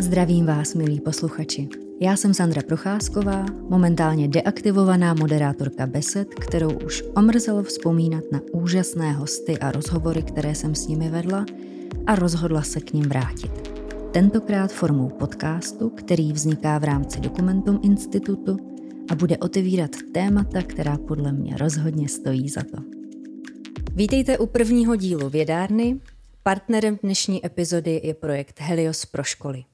Zdravím vás, milí posluchači. Já jsem Sandra Procházková, momentálně deaktivovaná moderátorka Besed, kterou už omrzelo vzpomínat na úžasné hosty a rozhovory, které jsem s nimi vedla a rozhodla se k ním vrátit. Tentokrát formou podcastu, který vzniká v rámci Dokumentum Institutu a bude otevírat témata, která podle mě rozhodně stojí za to. Vítejte u prvního dílu Vědárny. Partnerem dnešní epizody je projekt Helios pro školy.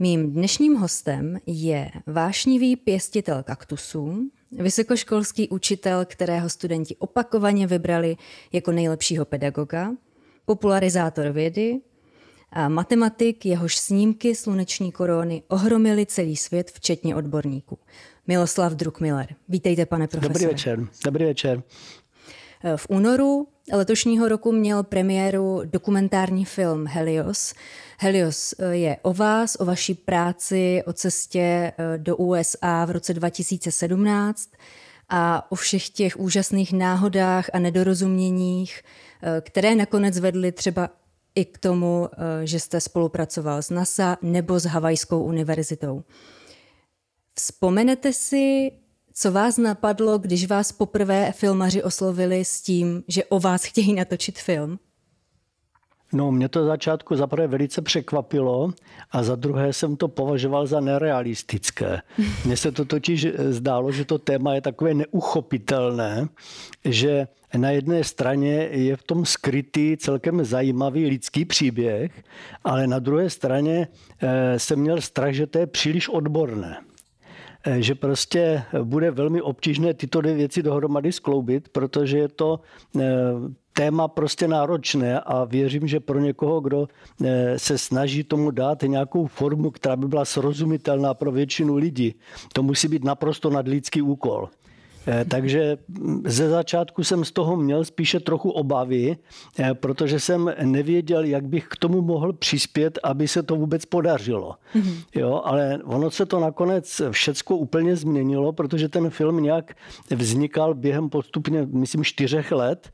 Mým dnešním hostem je vášnivý pěstitel kaktusů, vysokoškolský učitel, kterého studenti opakovaně vybrali jako nejlepšího pedagoga, popularizátor vědy, a matematik, jehož snímky sluneční korony ohromily celý svět, včetně odborníků. Miloslav Druckmiller. Vítejte, pane profesore. Dobrý večer. Dobrý večer. V únoru letošního roku měl premiéru dokumentární film Helios. Helios eh, je o vás, o vaší práci, o cestě eh, do USA v roce 2017 a o všech těch úžasných náhodách a nedorozuměních, eh, které nakonec vedly třeba i k tomu, že jste spolupracoval s NASA nebo s Havajskou univerzitou. Vzpomenete si co vás napadlo, když vás poprvé filmaři oslovili s tím, že o vás chtějí natočit film? No, mě to začátku zaprvé velice překvapilo a za druhé jsem to považoval za nerealistické. Mně se to totiž zdálo, že to téma je takové neuchopitelné, že na jedné straně je v tom skrytý celkem zajímavý lidský příběh, ale na druhé straně eh, jsem měl strach, že to je příliš odborné. Eh, že prostě bude velmi obtížné tyto dvě věci dohromady skloubit, protože je to eh, téma prostě náročné a věřím, že pro někoho, kdo eh, se snaží tomu dát nějakou formu, která by byla srozumitelná pro většinu lidí, to musí být naprosto nadlidský úkol. Eh, takže ze začátku jsem z toho měl spíše trochu obavy, eh, protože jsem nevěděl, jak bych k tomu mohl přispět, aby se to vůbec podařilo. Mm-hmm. Jo, ale ono se to nakonec všecko úplně změnilo, protože ten film nějak vznikal během postupně, myslím, čtyřech let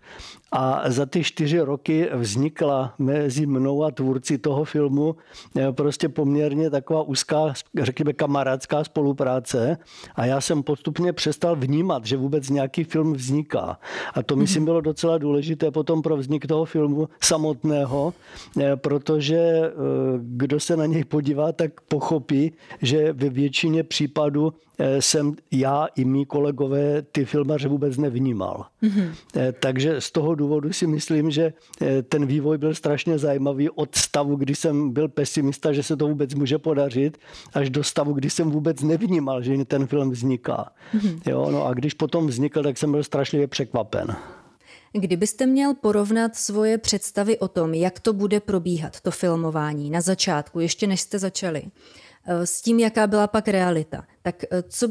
a za ty čtyři roky vznikla mezi mnou a tvůrci toho filmu eh, prostě poměrně taková úzká, řekněme, kamarádská spolupráce a já jsem postupně přestal vnímat, že vůbec nějaký film vzniká. A to myslím bylo docela důležité potom pro vznik toho filmu samotného, eh, protože eh, kdo se na něj podívá, tak pochopí, že ve většině případů jsem já i mý kolegové ty filmaře vůbec nevnímal. Mm-hmm. Takže z toho důvodu si myslím, že eh, ten vývoj byl strašně zajímavý od stavu, kdy jsem byl pesimista, že se to vůbec může podařit, až do stavu, kdy jsem vůbec nevnímal, že ten film vzniká. Mm-hmm. Jo, no a když potom vznikl, tak jsem byl strašlivě překvapen. Kdybyste měl porovnat svoje představy o tom, jak to bude probíhat, to filmování na začátku, ještě než jste začali, eh, s tím, jaká byla pak realita, tak eh, co,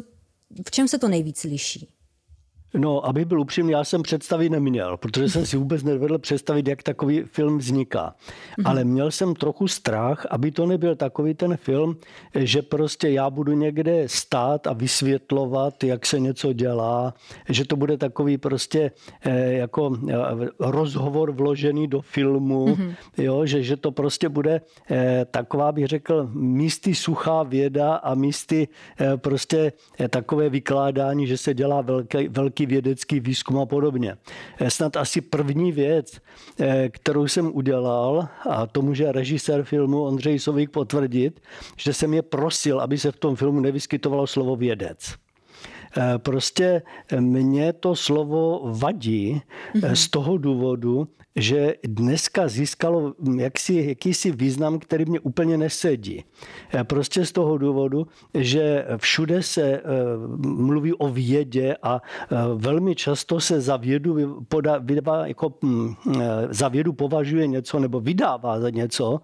v čem se to nejvíc liší? No, aby byl upřímný, já jsem představy neměl, protože jsem si vůbec nevedl představit, jak takový film vzniká. Mm-hmm. Ale měl jsem trochu strach, aby to nebyl takový ten film, že prostě já budu někde stát a vysvětlovat, jak se něco dělá, že to bude takový prostě eh, jako eh, rozhovor vložený do filmu, mm-hmm. jo, že, že to prostě bude eh, taková, bych řekl, místy suchá věda a místy prostě takové vykládání, že se dělá velký, velký nějaký vědecký výzkum a podobně. Eh, snad asi první věc, eh, kterou jsem udělal, a to může režisér filmu Ondřej Sovík potvrdit, že jsem je prosil, aby se v tom filmu nevyskytovalo slovo vědec. Eh, prostě mě to slovo vadí mm-hmm. z toho důvodu, že dneska získalo jaksi, jakýsi význam, který mě úplně nesedí. Eh, prostě z toho důvodu, že všude se mluví o vědě a velmi často se za vědu, poda, vydává, jako, hm, za vědu považuje něco nebo vydává za něco,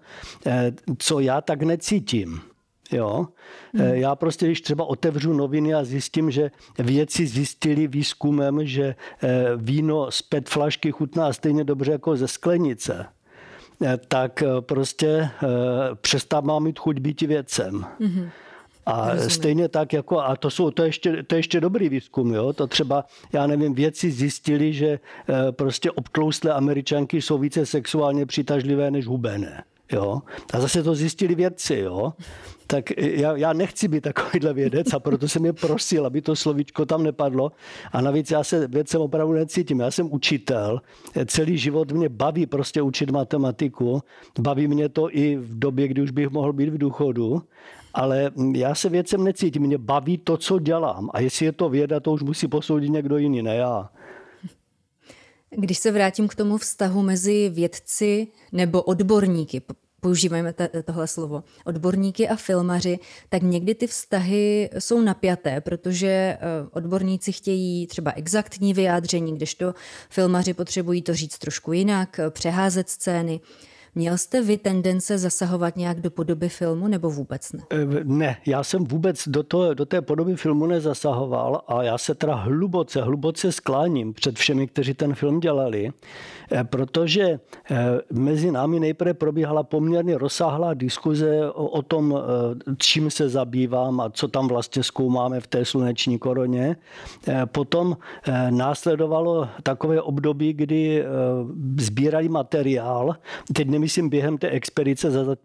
co já tak necítím. Jo? Hmm. Já prostě, když třeba otevřu noviny a zjistím, že vědci zjistili výzkumem, že eh, víno z PET flašky chutná stejně dobře jako ze sklenice, eh, tak prostě přestávám mít chuť být vědcem. Hmm. A Rozumím. stejně tak jako, a to, jsou, to, ještě, to ještě dobrý výzkum, jo? to třeba, já nevím, vědci zjistili, že prostě obtloustlé američanky jsou více sexuálně přitažlivé než hubené. Jo? A zase to zjistili vědci. Jo? Tak já, já nechci být takovýhle vědec a proto jsem je prosil, aby to slovíčko tam nepadlo. A navíc já se vědcem opravdu necítím. Já jsem učitel. Celý život mě baví prostě učit matematiku. Baví mě to i v době, kdy už bych mohl být v důchodu. Ale já se věcem necítím. Mě baví to, co dělám. A jestli je to věda, to už musí posoudit někdo jiný, ne já. Když se vrátím k tomu vztahu mezi vědci nebo odborníky, používáme tohle slovo, odborníky a filmaři, tak někdy ty vztahy jsou napjaté, protože eh, odborníci chtějí třeba exaktní vyjádření, kdežto filmaři potřebují to říct trošku jinak, přeházet scény. Měl jste vy tendence zasahovat nějak do podoby filmu nebo vůbec ne? Eh, ne, já jsem vůbec do, to, do té podoby filmu nezasahoval a já se teda hluboce, hluboce skláním před všemi, kteří ten film dělali, eh, protože eh, mezi námi nejprve probíhala poměrně rozsáhlá diskuze o, o tom, čím se zabývám a co tam vlastně zkoumáme v té sluneční koroně. Potom následovalo takové období, kdy sbírali materiál. Teď nemyslím během té expedice za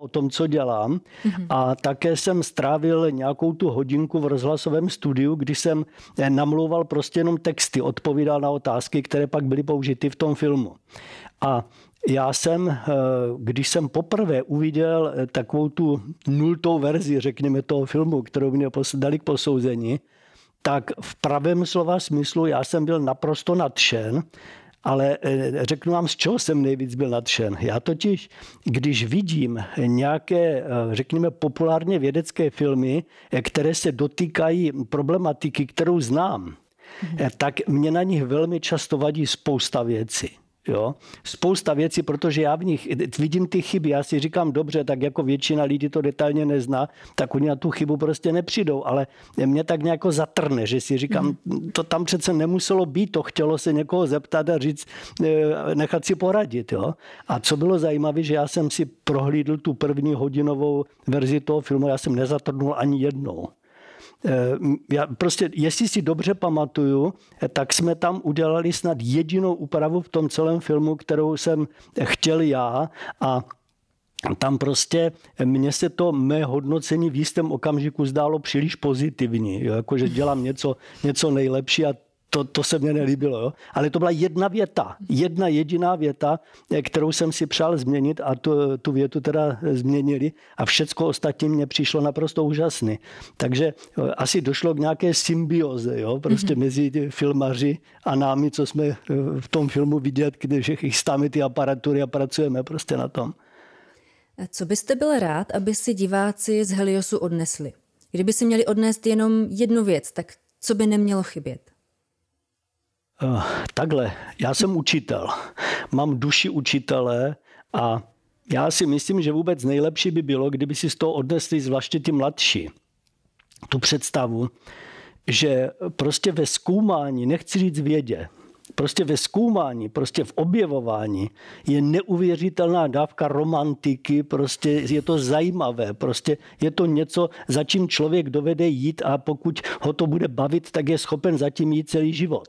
o tom, co dělám. Mm-hmm. A také jsem strávil nějakou tu hodinku v rozhlasovém studiu, kdy jsem eh, namlouval prostě jenom texty, odpovídal na otázky, které pak byly použity v tom filmu. A já jsem, eh, když jsem poprvé uviděl eh, takovou tu nultou verzi, řekněme, toho filmu, kterou mě dali k posouzení, tak v pravém slova smyslu já jsem byl naprosto nadšen ale eh, řeknu vám, z čeho jsem nejvíc byl nadšen. Já totiž, když vidím nějaké, eh, řekněme, populárně vědecké filmy, eh, které se dotýkají problematiky, kterou znám, mm-hmm. tak mě na nich velmi často vadí spousta věcí. Jo? Spousta věcí, protože já v nich vidím ty chyby. Já si říkám, dobře, tak jako většina lidí to detailně nezná, tak oni na tu chybu prostě nepřijdou. Ale mě tak nějak zatrne, že si říkám, mm. to tam přece nemuselo být, to chtělo se někoho zeptat a říct, eh, nechat si poradit. Jo? A co bylo zajímavé, že já jsem si prohlídl tu první hodinovou verzi toho filmu, já jsem nezatrnul ani jednou. Eh, já prostě, jestli si dobře pamatuju, eh, tak jsme tam udělali snad jedinou úpravu v tom celém filmu, kterou jsem chtěl já. A tam prostě mně se to mé hodnocení v jistém okamžiku zdálo příliš pozitivní, jo, jako že dělám něco, něco nejlepší a to, to se mně nelíbilo. Jo? Ale to byla jedna věta, jedna jediná věta, kterou jsem si přál změnit a tu, tu větu teda změnili a všecko ostatní mě přišlo naprosto úžasný. Takže asi došlo k nějaké symbioze jo? prostě mm-hmm. mezi filmaři a námi, co jsme v tom filmu vidět, když chystáme ty aparatury a pracujeme prostě na tom. Co byste byl rád, aby si diváci z Heliosu odnesli? Kdyby si měli odnést jenom jednu věc, tak co by nemělo chybět? Uh, takhle, já jsem učitel, mám duši učitele a já si myslím, že vůbec nejlepší by bylo, kdyby si z toho odnesli zvláště ty mladší tu představu, že prostě ve zkoumání, nechci říct vědě, prostě ve zkoumání, prostě v objevování je neuvěřitelná dávka romantiky, prostě je to zajímavé, prostě je to něco, za čím člověk dovede jít a pokud ho to bude bavit, tak je schopen zatím jít celý život.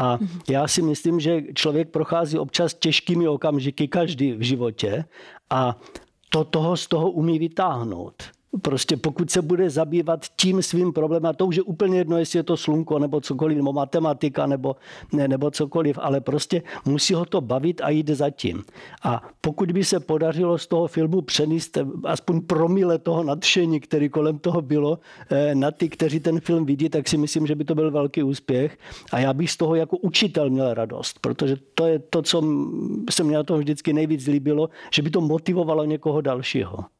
A já si myslím, že člověk prochází občas těžkými okamžiky, každý v životě a to toho z toho umí vytáhnout. Prostě pokud se bude zabývat tím svým problémem, a to už je úplně jedno, jestli je to slunko nebo cokoliv, nebo matematika nebo, ne, nebo cokoliv, ale prostě musí ho to bavit a jít za tím. A pokud by se podařilo z toho filmu přenést aspoň promile toho nadšení, který kolem toho bylo, eh, na ty, kteří ten film vidí, tak si myslím, že by to byl velký úspěch. A já bych z toho jako učitel měl radost, protože to je to, co se mě na to vždycky nejvíc líbilo, že by to motivovalo někoho dalšího.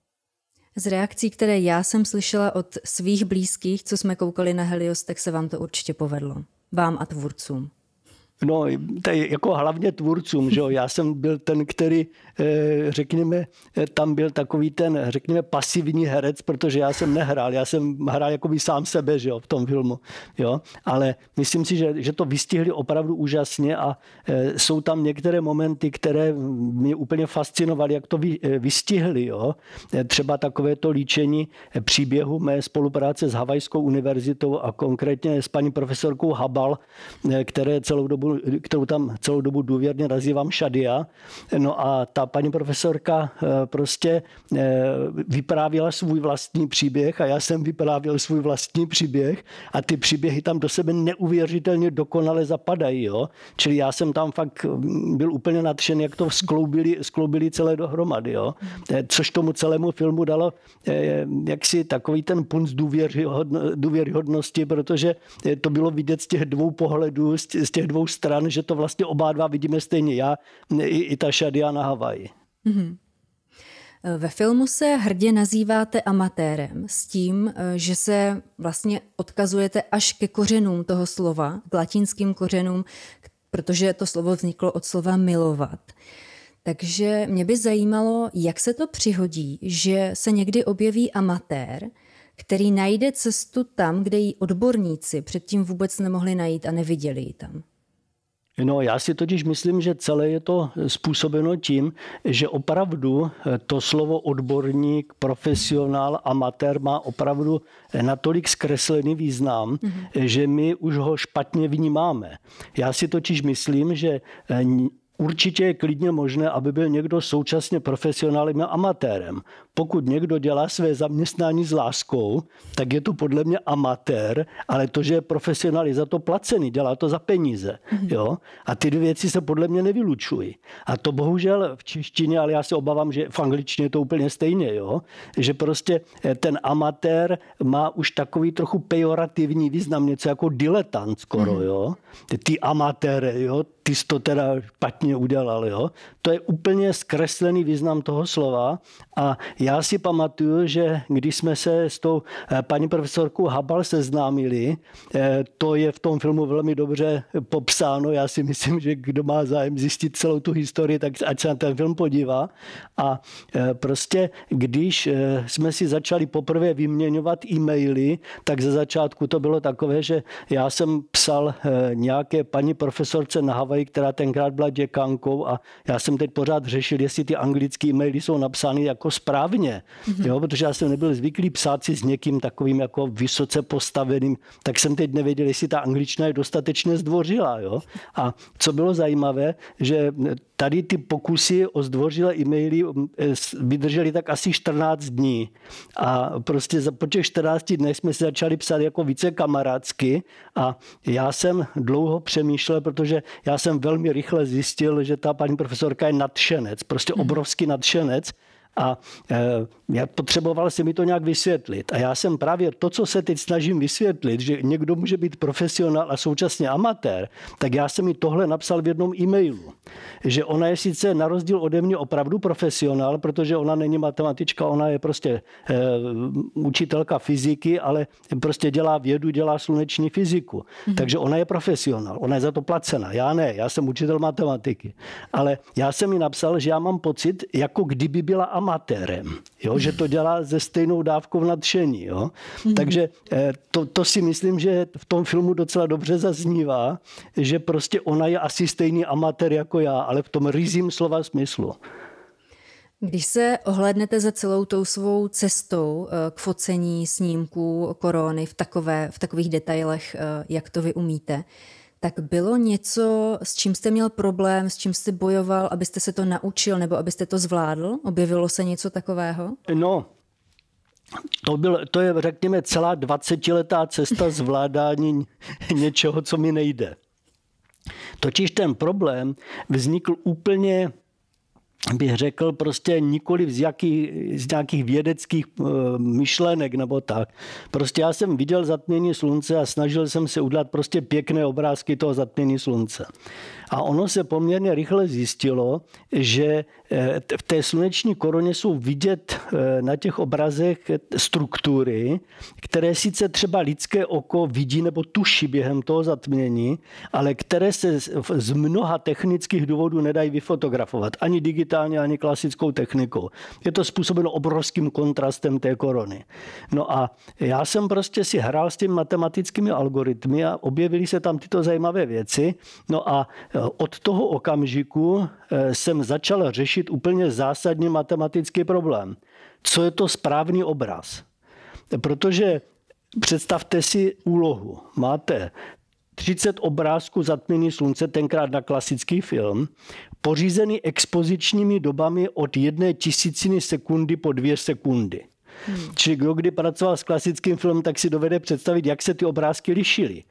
Z reakcí, které já jsem slyšela od svých blízkých, co jsme koukali na Helios, tak se vám to určitě povedlo. Vám a tvůrcům. No, to je jako hlavně tvůrcům, že jo? Já jsem byl ten, který, eh, řekněme, eh, tam byl takový ten, řekněme, pasivní herec, protože já jsem nehrál, já jsem hrál jako by sám sebe, že jo, v tom filmu, jo? Ale myslím si, že, že to vystihli opravdu úžasně a eh, jsou tam některé momenty, které mě úplně fascinovaly, jak to vystihli, jo? Třeba takové to líčení příběhu mé spolupráce s Havajskou univerzitou a konkrétně s paní profesorkou Habal, které celou dobu kterou, tam celou dobu důvěrně nazývám Šadia. No a ta paní profesorka prostě vyprávěla svůj vlastní příběh a já jsem vyprávěl svůj vlastní příběh a ty příběhy tam do sebe neuvěřitelně dokonale zapadají. Jo? Čili já jsem tam fakt byl úplně nadšen, jak to skloubili, skloubili celé dohromady. Jo? Což tomu celému filmu dalo jaksi takový ten punc důvěryhodnosti, protože to bylo vidět z těch dvou pohledů, z těch dvou stran, že to vlastně oba dva vidíme stejně. Já i, i ta Shadia na Havaji. Mm-hmm. Ve filmu se hrdě nazýváte amatérem s tím, že se vlastně odkazujete až ke kořenům toho slova, k latinským kořenům, protože to slovo vzniklo od slova milovat. Takže mě by zajímalo, jak se to přihodí, že se někdy objeví amatér, který najde cestu tam, kde ji odborníci předtím vůbec nemohli najít a neviděli ji tam. No, já si totiž myslím, že celé je to způsobeno tím, že opravdu to slovo odborník, profesionál, amatér má opravdu natolik zkreslený význam, mm-hmm. že my už ho špatně vnímáme. Já si totiž myslím, že Určitě je klidně možné, aby byl někdo současně profesionálem a amatérem. Pokud někdo dělá své zaměstnání s láskou, tak je to podle mě amatér, ale to, že je profesionál, je za to placený, dělá to za peníze. Mhm. Jo? A ty dvě věci se podle mě nevylučují. A to bohužel v češtině, ale já se obávám, že v angličtině je to úplně stejně, jo? že prostě eh, ten amatér má už takový trochu pejorativní význam, něco jako diletant skoro. Mhm. Jo? Ty amatéry, jo? ty jsi to teda špatně udělal. Jo? To je úplně zkreslený význam toho slova a já si pamatuju, že když jsme se s tou eh, paní profesorkou Habal seznámili, eh, to je v tom filmu velmi dobře popsáno. Já si myslím, že kdo má zájem zjistit celou tu historii, tak ať se na ten film podívá. A eh, prostě, když jsme si začali poprvé vyměňovat e-maily, tak ze začátku to bylo takové, že já jsem psal nějaké paní profesorce na Havaji, která tenkrát byla děkankou a já jsem teď pořád řešil, jestli ty anglické e-maily jsou napsány jako správně, mm-hmm. jo, protože já jsem nebyl zvyklý psát si s někým takovým jako vysoce postaveným, tak jsem teď nevěděl, jestli ta angličtina je dostatečně zdvořilá. Jo. A co bylo zajímavé, že tady ty pokusy o zdvořilé e-maily vydržely tak asi 14 dní. A prostě po těch 14 dnech jsme si začali psát jako více kamarádsky a já jsem dlouho přemýšlel, protože já jsem velmi rychle zjistil, že ta paní profesorka je nadšenec, prostě mhm. obrovský nadšenec a e, já potřeboval si mi to nějak vysvětlit. A já jsem právě to, co se teď snažím vysvětlit, že někdo může být profesionál a současně amatér, tak já jsem mi tohle napsal v jednom e-mailu. Že ona je sice na rozdíl ode mě opravdu profesionál, protože ona není matematička, ona je prostě e, učitelka fyziky, ale prostě dělá vědu, dělá sluneční fyziku. Mm-hmm. Takže ona je profesionál, ona je za to placena. Já ne, já jsem učitel matematiky. Ale já jsem mi napsal, že já mám pocit, jako kdyby byla amatérem, jo? že to dělá ze stejnou dávkou nadšení. Jo? Mm. Takže eh, to, to si myslím, že v tom filmu docela dobře zaznívá, že prostě ona je asi stejný amatér jako já, ale v tom rizím slova smyslu. Když se ohlednete za celou tou svou cestou eh, k focení snímků korony v, takové, v takových detailech, eh, jak to vy umíte, tak bylo něco, s čím jste měl problém, s čím jste bojoval, abyste se to naučil nebo abyste to zvládl? Objevilo se něco takového? No, to, byl, to je, řekněme, celá 20-letá cesta zvládání něčeho, co mi nejde. Totiž ten problém vznikl úplně bych řekl, prostě nikoli z, jaký, z nějakých vědeckých uh, myšlenek nebo tak. Prostě já jsem viděl zatmění slunce a snažil jsem se udělat prostě pěkné obrázky toho zatmění slunce. A ono se poměrně rychle zjistilo, že eh, v té sluneční koroně jsou vidět eh, na těch obrazech struktury, které sice třeba lidské oko vidí nebo tuší během toho zatmění, ale které se z mnoha technických důvodů nedají vyfotografovat. Ani digitálně, ani klasickou technikou. Je to způsobeno obrovským kontrastem té korony. No a já jsem prostě si hrál s těmi matematickými algoritmy a objevily se tam tyto zajímavé věci. No a od toho okamžiku eh, jsem začal řešit úplně zásadní matematický problém. Co je to správný obraz? Protože představte si úlohu. Máte 30 obrázků zatmění slunce, tenkrát na klasický film, pořízený expozičními dobami od jedné tisíciny sekundy po dvě sekundy. Hmm. Čili kdo kdy pracoval s klasickým filmem, tak si dovede představit, jak se ty obrázky lišily.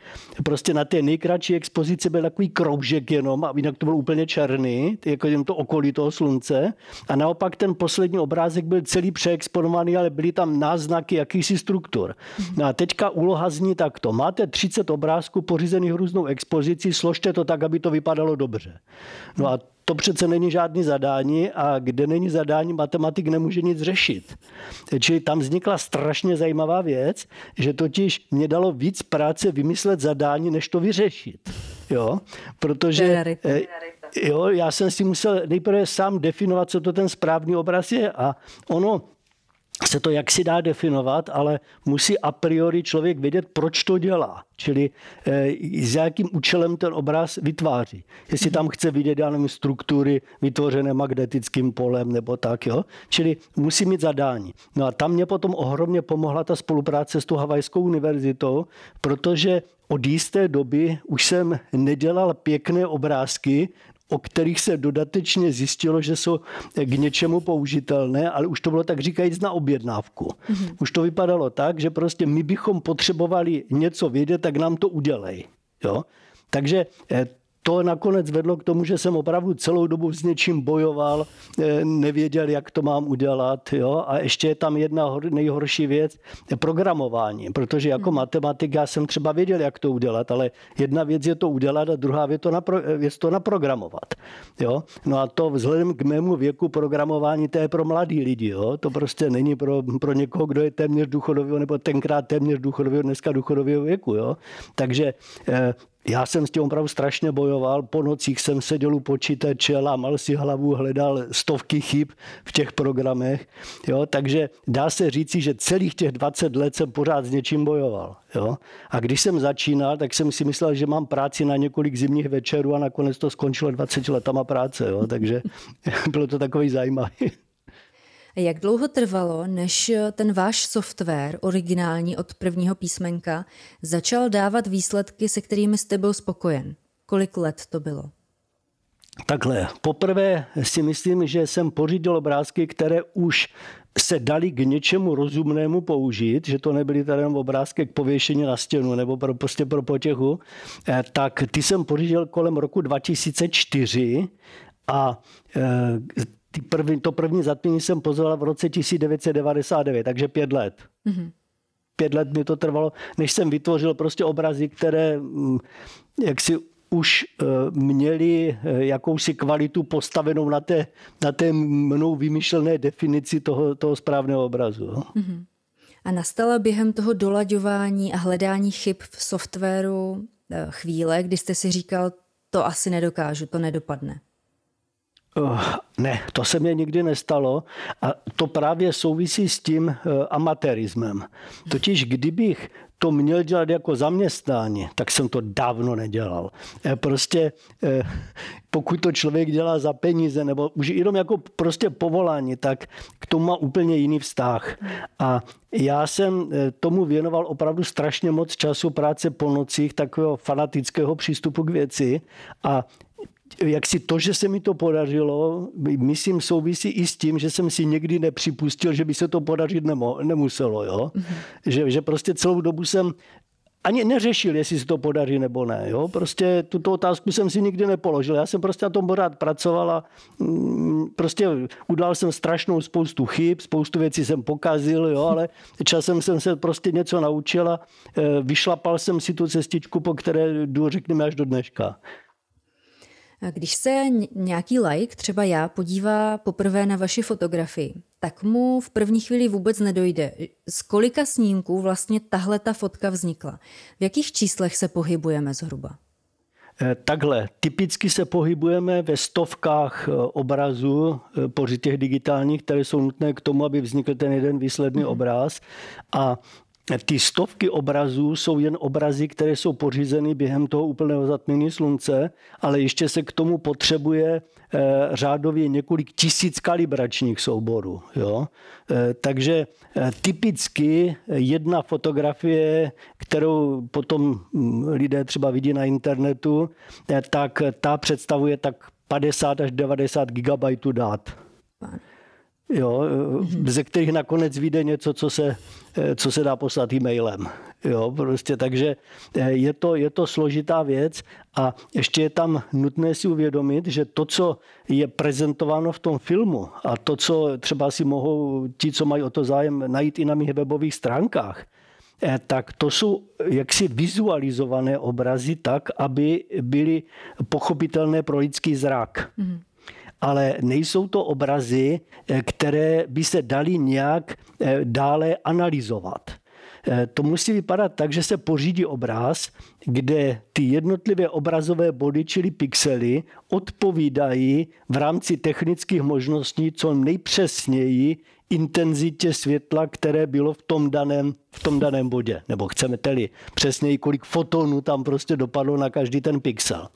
Prostě na té nejkratší expozici byl takový kroužek jenom a jinak to byl úplně černý, jako jen to okolí toho slunce. A naopak ten poslední obrázek byl celý přeexponovaný, ale byly tam náznaky jakýsi struktur. Hmm. No a teďka úloha zní takto. Máte 30 obrázků pořízených různou expozicí, složte to tak, aby to vypadalo dobře. No a to přece není žádný zadání a kde není zadání, matematik nemůže nic řešit. Čili tam vznikla strašně zajímavá věc, že totiž mě dalo víc práce vymyslet zadání, než to vyřešit. Jo? Protože eh, jo, já jsem si musel nejprve sám definovat, co to ten správný obraz je a ono se to jaksi dá definovat, ale musí a priori člověk vědět, proč to dělá. Čili e, s jakým účelem ten obraz vytváří. Jestli tam chce vidět, nevím, struktury vytvořené magnetickým polem nebo tak, jo. Čili musí mít zadání. No a tam mě potom ohromně pomohla ta spolupráce s tou Havajskou univerzitou, protože od jisté doby už jsem nedělal pěkné obrázky, o kterých se dodatečně zjistilo, že jsou k něčemu použitelné, ale už to bylo tak říkajíc na objednávku. Mm-hmm. Už to vypadalo tak, že prostě my bychom potřebovali něco vědět, tak nám to udělej. Jo? Takže eh, to nakonec vedlo k tomu, že jsem opravdu celou dobu s něčím bojoval, eh, nevěděl, jak to mám udělat. Jo? A ještě je tam jedna nejhorší věc, programování, protože jako hmm. matematik já jsem třeba věděl, jak to udělat, ale jedna věc je to udělat a druhá věc to, napro, věc to naprogramovat. Jo? No a to vzhledem k mému věku programování, to je pro mladý lidi. Jo? To prostě není pro, pro někoho, kdo je téměř důchodového, nebo tenkrát téměř důchodového, dneska důchodového věku. Jo? Takže eh, já jsem s tím opravdu strašně bojoval. Po nocích jsem seděl u počítače, lámal si hlavu, hledal stovky chyb v těch programech. Jo? Takže dá se říci, že celých těch 20 let jsem pořád s něčím bojoval. Jo? A když jsem začínal, tak jsem si myslel, že mám práci na několik zimních večerů a nakonec to skončilo 20 letama práce. Jo? Takže bylo to takový zajímavý. Jak dlouho trvalo, než ten váš software, originální od prvního písmenka, začal dávat výsledky, se kterými jste byl spokojen? Kolik let to bylo? Takhle, poprvé si myslím, že jsem pořídil obrázky, které už se dali k něčemu rozumnému použít, že to nebyly tady jenom obrázky k pověšení na stěnu nebo pro, prostě pro potěchu, eh, tak ty jsem pořídil kolem roku 2004 a eh, ty první, to první zatmění jsem pozval v roce 1999, takže pět let. Mm-hmm. Pět let mi to trvalo, než jsem vytvořil prostě obrazy, které mm, jak si už eh, měli eh, jakousi kvalitu postavenou na té, na té mnou vymyšlené definici toho, toho správného obrazu. Mm-hmm. A nastala během toho dolaďování a hledání chyb v softwaru eh, chvíle, kdy jste si říkal, to asi nedokážu, to nedopadne. Uh, ne, to se mě nikdy nestalo a to právě souvisí s tím uh, amatérismem. Totiž kdybych to měl dělat jako zaměstnání, tak jsem to dávno nedělal. Eh, prostě pokud to člověk dělá za peníze nebo už jenom jako prostě povolání, tak k tomu má úplně jiný vztah. A já jsem tomu věnoval opravdu strašně moc času práce po nocích, takového fanatického přístupu k věci a jak si to, že se mi to podařilo, myslím, souvisí i s tím, že jsem si někdy nepřipustil, že by se to podařit nemo, nemuselo. Jo? Mm-hmm. Že, že prostě celou dobu jsem ani neřešil, jestli se to podaří nebo ne. Jo? Prostě tuto otázku jsem si nikdy nepoložil. Já jsem prostě na tom pořád pracoval a mm, prostě udělal jsem strašnou spoustu chyb, spoustu věcí jsem pokazil, jo? ale časem jsem se prostě něco naučil a e, vyšlapal jsem si tu cestičku, po které jdu, řekněme, až do dneška. Když se nějaký like, třeba já, podívá poprvé na vaši fotografii, tak mu v první chvíli vůbec nedojde. Z kolika snímků vlastně tahle ta fotka vznikla? V jakých číslech se pohybujeme zhruba? Eh, takhle, typicky se pohybujeme ve stovkách eh, obrazů, eh, poři těch digitálních, které jsou nutné k tomu, aby vznikl ten jeden výsledný mm. obraz. A ty stovky obrazů jsou jen obrazy, které jsou pořízeny během toho úplného zatmění slunce, ale ještě se k tomu potřebuje eh, řádově několik tisíc kalibračních souborů. Jo? Eh, takže eh, typicky jedna fotografie, kterou potom hm, lidé třeba vidí na internetu, tak ta představuje tak 50 až 90 gigabajtů dat jo, mm-hmm. ze kterých nakonec vyjde něco, co se, eh, co se dá poslat e-mailem. Jo, prostě, takže eh, je to, je to složitá věc a ještě je tam nutné si uvědomit, že to, co je prezentováno v tom filmu a to, co třeba si mohou ti, co mají o to zájem, najít i na mých webových stránkách, tak to jsou jaksi vizualizované obrazy tak, aby byly pochopitelné pro lidský zrak. Mm-hmm ale nejsou to obrazy, eh, které by se daly nějak eh, dále analyzovat. Eh, to musí vypadat tak, že se pořídí obraz, kde ty jednotlivé obrazové body, čili pixely, odpovídají v rámci technických možností co nejpřesněji intenzitě světla, které bylo v tom daném, v tom daném bodě. Nebo chceme-li přesněji, kolik fotonů tam prostě dopadlo na každý ten pixel.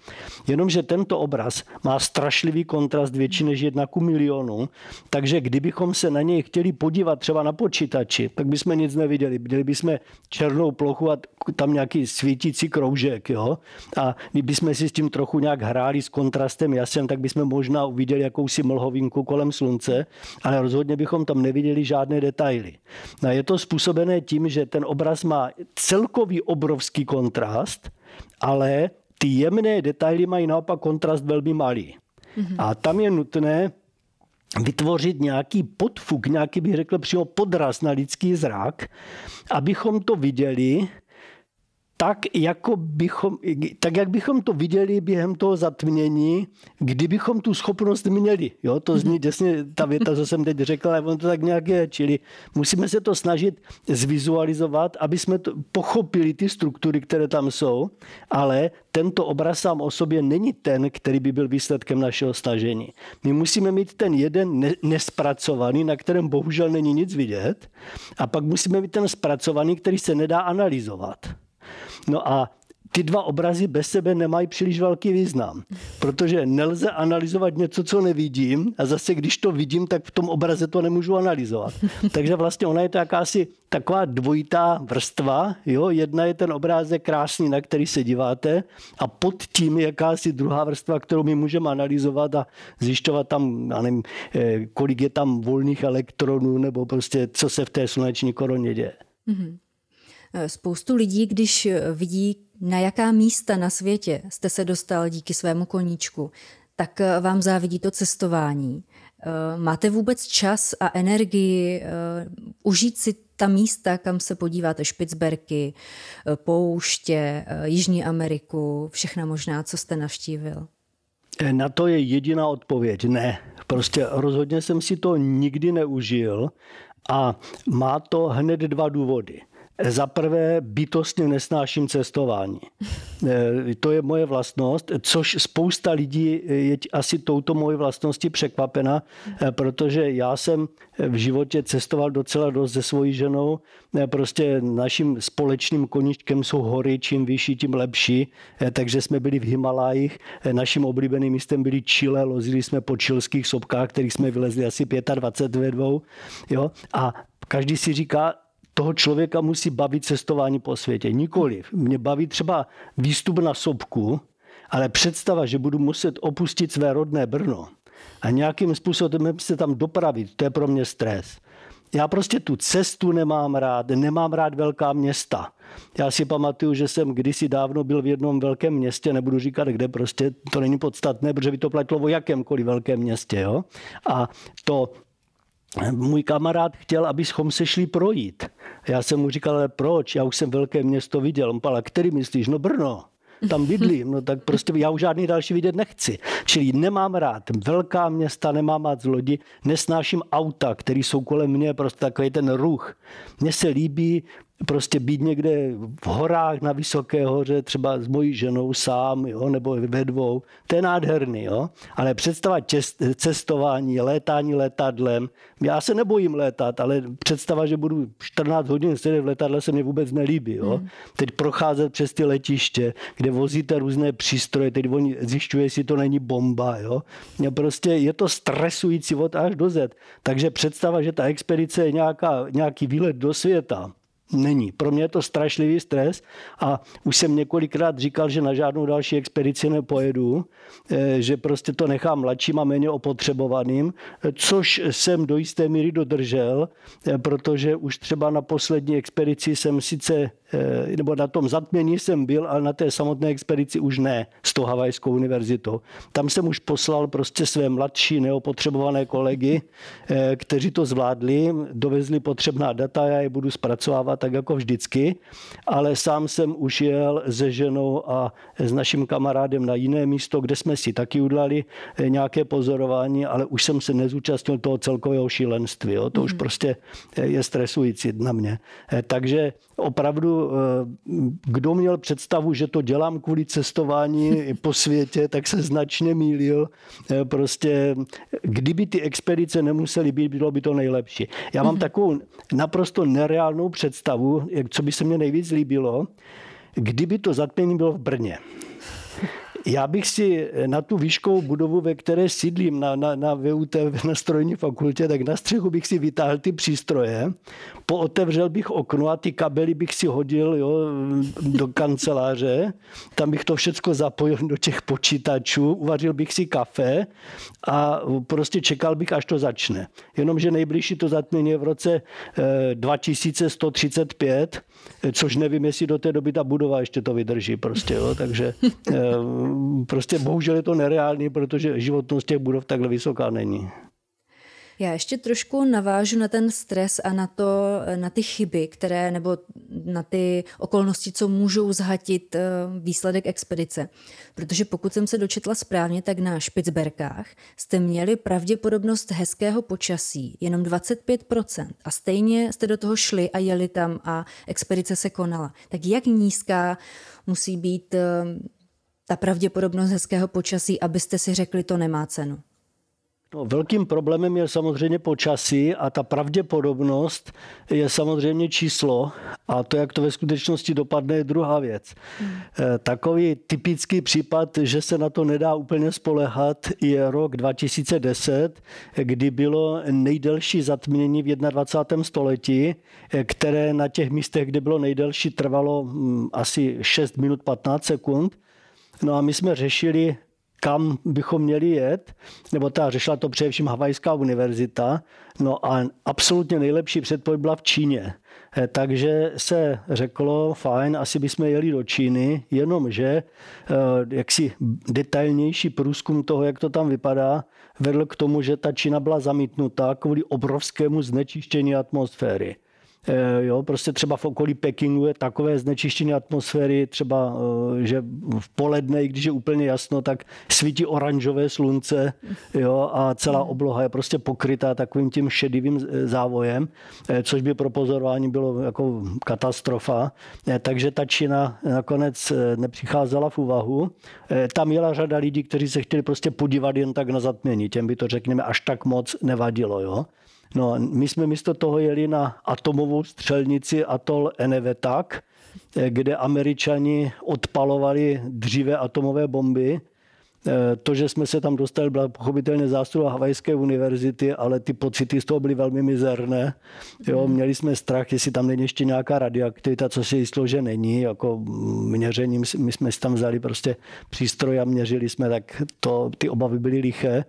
Jenomže tento obraz má strašlivý kontrast větší než jedna ku milionu, takže kdybychom se na něj chtěli podívat třeba na počítači, tak bychom nic neviděli. Viděli bychom černou plochu a tam nějaký svítící kroužek. Jo? A kdybychom si s tím trochu nějak hráli s kontrastem jasem, tak bychom možná uviděli jakousi mlhovinku kolem slunce, ale rozhodně bychom tam neviděli žádné detaily. No a je to způsobené tím, že ten obraz má celkový obrovský kontrast, ale ty jemné detaily mají naopak kontrast velmi malý. Mm-hmm. A tam je nutné vytvořit nějaký podfuk, nějaký bych řekl přímo podraz na lidský zrak, abychom to viděli tak, jako bychom, tak, jak bychom to viděli během toho zatmění, kdybychom tu schopnost měli. Jo? To zní děsně ta věta, co jsem teď řekl, ale on to tak nějak je. Čili musíme se to snažit zvizualizovat, aby jsme to pochopili ty struktury, které tam jsou, ale tento obraz sám o sobě není ten, který by byl výsledkem našeho snažení. My musíme mít ten jeden nespracovaný, na kterém bohužel není nic vidět, a pak musíme mít ten zpracovaný, který se nedá analyzovat. No a ty dva obrazy bez sebe nemají příliš velký význam, protože nelze analyzovat něco, co nevidím a zase, když to vidím, tak v tom obraze to nemůžu analyzovat. Takže vlastně ona je to jakási taková dvojitá vrstva. Jo? Jedna je ten obrázek krásný, na který se díváte a pod tím je jakási druhá vrstva, kterou my můžeme analyzovat a zjišťovat tam, já nevím, eh, kolik je tam volných elektronů nebo prostě co se v té sluneční koroně děje. Mm-hmm. Eh, spoustu lidí, když eh, vidí, na jaká místa na světě jste se dostal díky svému koníčku, tak eh, vám závidí to cestování. Máte vůbec čas a energii užít si ta místa, kam se podíváte, Špicberky, pouště, Jižní Ameriku, všechna možná, co jste navštívil? Na to je jediná odpověď. Ne. Prostě rozhodně jsem si to nikdy neužil a má to hned dva důvody. Za prvé bytostně nesnáším cestování. E, to je moje vlastnost, což spousta lidí je asi touto moje vlastnosti překvapena, e, protože já jsem v životě cestoval docela dost se svojí ženou. E, prostě naším společným koníčkem jsou hory, čím vyšší, tím lepší. Takže jsme byli v Himalájích. Naším oblíbeným místem byly Chile, lozili jsme po čilských sopkách, kterých jsme vylezli asi 25 ve dvou. Jo? A každý si říká, toho člověka musí bavit cestování po světě. Nikoliv. Mě baví třeba výstup na sopku, ale představa, že budu muset opustit své rodné Brno a nějakým způsobem se tam dopravit, to je pro mě stres. Já prostě tu cestu nemám rád, nemám rád velká města. Já si pamatuju, že jsem kdysi dávno byl v jednom velkém městě, nebudu říkat kde, prostě to není podstatné, protože by to platilo o jakémkoliv velkém městě. Jo? A to můj kamarád chtěl, abychom se šli projít. Já jsem mu říkal, ale proč? Já už jsem velké město viděl. On pala, který myslíš? No Brno tam bydlím, no tak prostě já už žádný další vidět nechci. Čili nemám rád velká města, nemám rád lodi, nesnáším auta, které jsou kolem mě, prostě takový ten ruch. Mně se líbí prostě být někde v horách na Vysoké hoře, třeba s mojí ženou sám, jo, nebo ve dvou, to je nádherný, jo. Ale představa cestování, létání letadlem, já se nebojím létat, ale představa, že budu 14 hodin sedět v letadle, se mi vůbec nelíbí, jo. Hmm. Teď procházet přes ty letiště, kde vozíte různé přístroje, teď oni zjišťují, jestli to není bomba, jo. Prostě je to stresující od až do Z. Takže představa, že ta expedice je nějaká, nějaký výlet do světa, není. Pro mě je to strašlivý stres a už jsem několikrát říkal, že na žádnou další expedici nepojedu, eh, že prostě to nechám mladším a méně opotřebovaným, což jsem do jisté míry dodržel, eh, protože už třeba na poslední expedici jsem sice nebo na tom zatmění jsem byl, ale na té samotné expedici už ne s tou Havajskou univerzitou. Tam jsem už poslal prostě své mladší neopotřebované kolegy, eh, kteří to zvládli, dovezli potřebná data, já je budu zpracovávat tak jako vždycky, ale sám jsem už jel se ženou a s naším kamarádem na jiné místo, kde jsme si taky udlali eh, nějaké pozorování, ale už jsem se nezúčastnil toho celkového šílenství. Jo. To mm. už mhm. prostě je stresující na mě. Takže opravdu, eh, kdo měl představu, že to dělám kvůli cestování po světě, tak se značně mýlil. Eh, prostě, kdyby ty expedice nemusely být, bylo by to nejlepší. Já mám mm-hmm. takovou naprosto nereálnou představu, co by se mně nejvíc líbilo, kdyby to zatmění bylo v Brně. Já bych si na tu výškovou budovu, ve které sídlím na, na, na VUT, na strojní fakultě, tak na střechu bych si vytáhl ty přístroje, pootevřel bych okno a ty kabely bych si hodil jo, do kanceláře, tam bych to všechno zapojil do těch počítačů, uvařil bych si kafe a prostě čekal bych, až to začne. Jenomže nejbližší to zatmění je v roce 2135, eh, což nevím, jestli do té doby ta budova ještě to vydrží prostě, jo, takže eh, prostě bohužel je to nereálný, protože životnost těch budov takhle vysoká není. Já ještě trošku navážu na ten stres a na, to, na ty chyby, které, nebo na ty okolnosti, co můžou zhatit eh, výsledek expedice. Protože pokud jsem se dočetla správně, tak na Špicberkách jste měli pravděpodobnost hezkého počasí jenom 25% a stejně jste do toho šli a jeli tam a expedice se konala. Tak jak nízká musí být eh, ta pravděpodobnost hezkého počasí, abyste si řekli, to nemá cenu? No, velkým problémem je samozřejmě počasí a ta pravděpodobnost je samozřejmě číslo a to, jak to ve skutečnosti dopadne, je druhá věc. Hmm. Takový typický případ, že se na to nedá úplně spolehat, je rok 2010, kdy bylo nejdelší zatmění v 21. století, eh, které na těch místech, kde bylo nejdelší, trvalo hm, asi 6 minut 15 sekund. No a my jsme řešili, kam bychom měli jet, nebo ta řešila to především Havajská univerzita, no a absolutně nejlepší předpověď byla v Číně. Eh, takže se řeklo, fajn, asi bychom jeli do Číny, jenomže eh, jaksi detailnější průzkum toho, jak to tam vypadá, vedl k tomu, že ta Čína byla zamítnutá kvůli obrovskému znečištění atmosféry. Eh, jo, prostě třeba v okolí Pekingu je takové znečištění atmosféry, třeba, eh, že v poledne, když je úplně jasno, tak svítí oranžové slunce jo, a celá hmm. obloha je prostě pokrytá takovým tím šedivým eh, závojem, což by pro pozorování bylo jako katastrofa. Takže ta Čína nakonec nepřicházela v úvahu. Tam jela řada lidí, kteří se chtěli prostě podívat jen tak na zatmění. Těm by to, řekněme, až tak moc nevadilo. Jo. No, my jsme místo toho jeli na atomovou střelnici atol Enewetak, kde američani odpalovali dříve atomové bomby. E, to, že jsme se tam dostali, byla pochopitelně zásluha Havajské univerzity, ale ty pocity z toho byly velmi mizerné. Jo, mhm. měli jsme strach, jestli tam není ještě nějaká radioaktivita, co se jistilo, že není. Jako měřením, my jsme si tam vzali prostě přístroj a měřili jsme, tak to, ty obavy byly liché.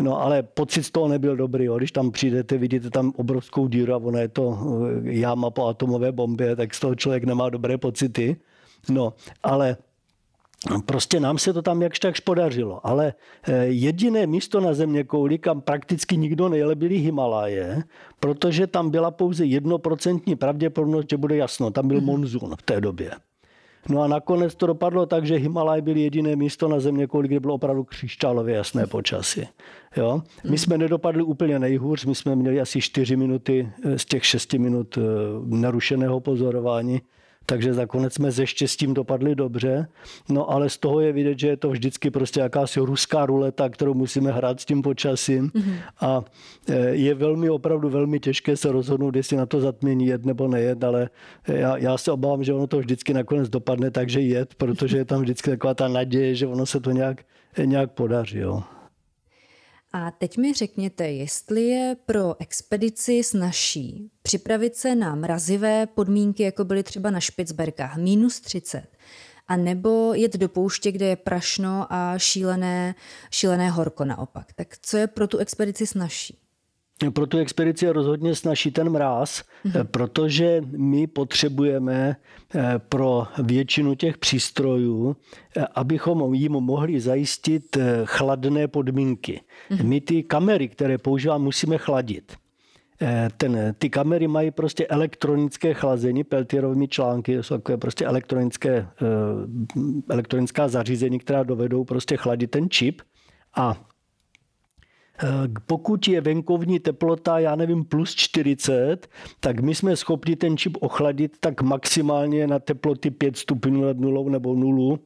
No ale pocit z toho nebyl dobrý. Jo. Když tam přijdete, vidíte tam obrovskou díru a ono je to eh, jáma po atomové bombě, tak z toho člověk nemá dobré pocity. No, ale Prostě nám se to tam jakž takž podařilo, ale eh, jediné místo na země kouli, kam prakticky nikdo nejel, byly Himalaje, protože tam byla pouze jednoprocentní pravděpodobnost, že bude jasno. Tam byl mhm. monzun v té době. No a nakonec to dopadlo tak, že Himalaj byl jediné místo na země, kde bylo opravdu křišťálově jasné počasí. Jo? My hmm. jsme nedopadli úplně nejhůř, my jsme měli asi 4 minuty z těch 6 minut narušeného pozorování takže nakonec jsme se štěstím dopadli dobře. No ale z toho je vidět, že je to vždycky prostě jakási ruská ruleta, kterou musíme hrát s tím počasím. Mm-hmm. A e, je velmi, opravdu velmi těžké se rozhodnout, jestli na to zatmění jet nebo nejet, ale já, já se obávám, že ono to vždycky nakonec dopadne tak, že jet, protože je tam vždycky taková ta naděje, že ono se to nějak, nějak podaří. Jo. A teď mi řekněte, jestli je pro expedici snažší připravit se na mrazivé podmínky, jako byly třeba na Špicberkách, minus 30, a nebo jet do pouště, kde je prašno a šílené, šílené horko naopak. Tak co je pro tu expedici snažší? Pro tu expedici je rozhodně snaží ten mráz, mm-hmm. protože my potřebujeme eh, pro většinu těch přístrojů, eh, abychom jim mohli zajistit chladné podmínky. Mm-hmm. My ty kamery, které používáme, musíme chladit. Ten, ty kamery mají prostě elektronické chlazení, peltierovými články, jsou takové prostě elektronické, elektronická zařízení, která dovedou prostě chladit ten čip. A Eh, pokud je venkovní teplota, já nevím, plus 40, tak my jsme schopni ten čip ochladit tak maximálně na teploty 5 stupňů nad nulou nebo nulu,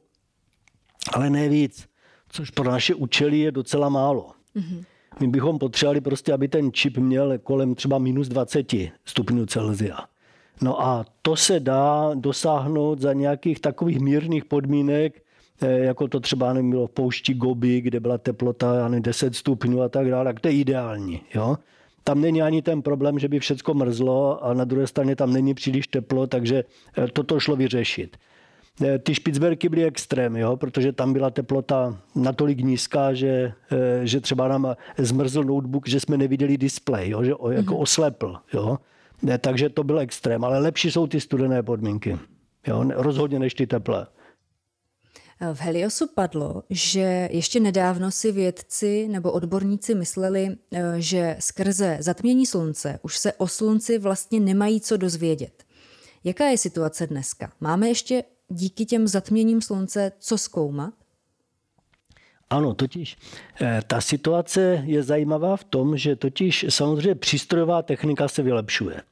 ale ne víc, což pro naše účely je docela málo. Mm-hmm. My bychom potřebovali prostě, aby ten čip měl kolem třeba minus 20 stupňů Celsia. No a to se dá dosáhnout za nějakých takových mírných podmínek, Eh, jako to třeba bylo v poušti Gobi, kde byla teplota nevím, 10 stupňů a tak dále, tak to je ideální. Jo? Tam není ani ten problém, že by všechno mrzlo a na druhé straně tam není příliš teplo, takže eh, toto šlo vyřešit. Eh, ty Špicberky byly extrém, jo? protože tam byla teplota natolik nízká, že, že třeba nám zmrzl notebook, že jsme neviděli displej, jo? že jako mm-hmm. oslepl. Jo? Takže to byl extrém, ale lepší jsou ty studené podmínky. Jo? Rozhodně než ty teplé. V Heliosu padlo, že ještě nedávno si vědci nebo odborníci mysleli, eh, že skrze zatmění slunce už se o slunci vlastně nemají co dozvědět. Jaká je situace dneska? Máme ještě díky těm zatměním slunce co zkoumat? Ano, totiž eh, ta situace je zajímavá v tom, že totiž samozřejmě přístrojová technika se vylepšuje.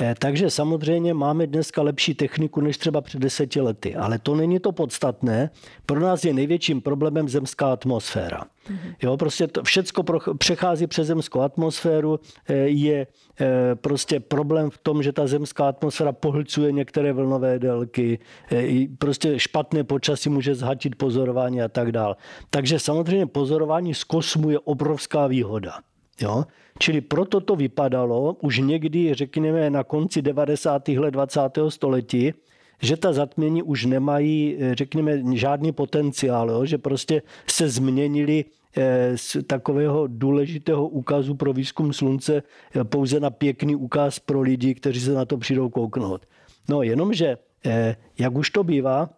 Eh, takže samozřejmě máme dneska lepší techniku než třeba před deseti lety, ale to není to podstatné. Pro nás je největším problémem zemská atmosféra. Mhm. Jo, prostě to všecko přechází přes zemskou atmosféru, eh, je eh, prostě problém v tom, že ta zemská atmosféra pohlcuje některé vlnové délky, prostě špatné počasí může zhatit pozorování a tak dále. Takže samozřejmě pozorování z kosmu je obrovská výhoda. Jo? Čili proto to vypadalo už někdy, řekněme, na konci 90. let 20. století, že ta zatmění už nemají, řekněme, žádný potenciál, jo? že prostě se změnili eh, z takového důležitého úkazu pro výzkum slunce eh, pouze na pěkný úkaz pro lidi, kteří se na to přijdou kouknout. No jenomže, eh, jak už to bývá,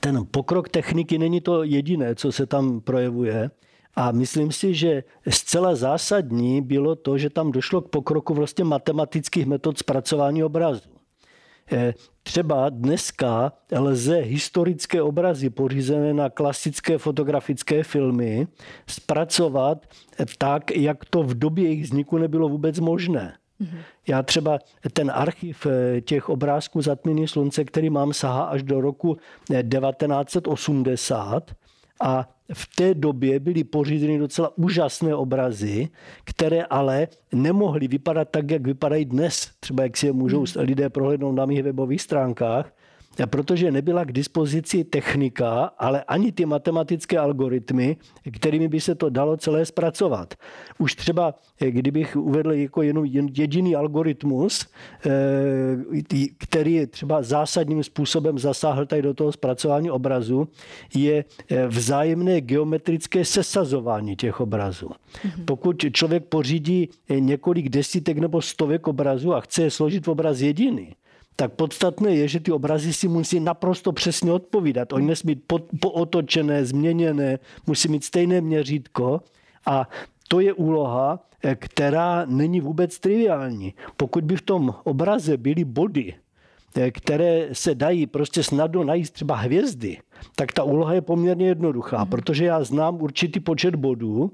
ten pokrok techniky není to jediné, co se tam projevuje. A myslím si, že zcela zásadní bylo to, že tam došlo k pokroku vlastně matematických metod zpracování obrazu. Eh, třeba dneska lze historické obrazy pořízené na klasické fotografické filmy zpracovat tak, jak to v době jejich vzniku nebylo vůbec možné. Mm-hmm. Já třeba ten archiv eh, těch obrázků Zatmění slunce, který mám, sahá až do roku 1980 eh, a v té době byly pořízeny docela úžasné obrazy, které ale nemohly vypadat tak, jak vypadají dnes. Třeba jak si je můžou hmm. lidé prohlédnout na mých webových stránkách protože nebyla k dispozici technika, ale ani ty matematické algoritmy, kterými by se to dalo celé zpracovat. Už třeba, eh, kdybych uvedl jako jenom jediný algoritmus, eh, který třeba zásadním způsobem zasáhl tady do toho zpracování obrazu, je eh, vzájemné geometrické sesazování těch obrazů. Mhm. Pokud člověk pořídí několik desítek nebo stovek obrazů a chce je složit v obraz jediný, tak podstatné je, že ty obrazy si musí naprosto přesně odpovídat. Oni musí být pootočené, změněné, musí mít stejné měřítko a to je úloha, která není vůbec triviální. Pokud by v tom obraze byly body, eh, které se dají prostě snadno najít třeba hvězdy, tak ta úloha je poměrně jednoduchá, mm. protože já znám určitý počet bodů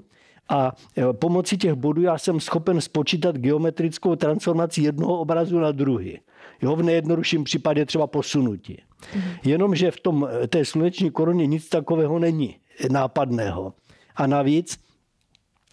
a eh, pomocí těch bodů já jsem schopen spočítat geometrickou transformaci jednoho obrazu na druhý. Jo, v nejjednodušším případě třeba posunutí. Mm. Jenomže v tom, té sluneční koruně nic takového není nápadného. A navíc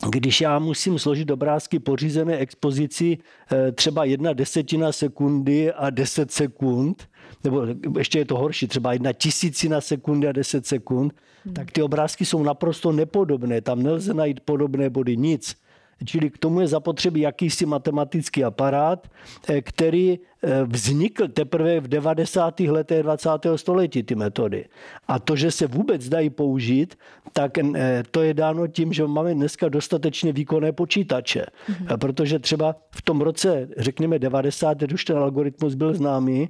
když já musím složit obrázky pořízené expozici eh, třeba jedna desetina sekundy a deset sekund, nebo ještě je to horší, třeba jedna tisícina sekundy a deset sekund, hmm. tak ty obrázky jsou naprosto nepodobné. Tam nelze najít podobné body, nic. Čili k tomu je zapotřebí jakýsi matematický aparát, eh, který eh, vznikl teprve v 90. letech 20. století ty metody. A to, že se vůbec dají použít, tak eh, to je dáno tím, že máme dneska dostatečně výkonné počítače. Mm-hmm. Protože třeba v tom roce, řekněme 90, když už ten algoritmus byl známý,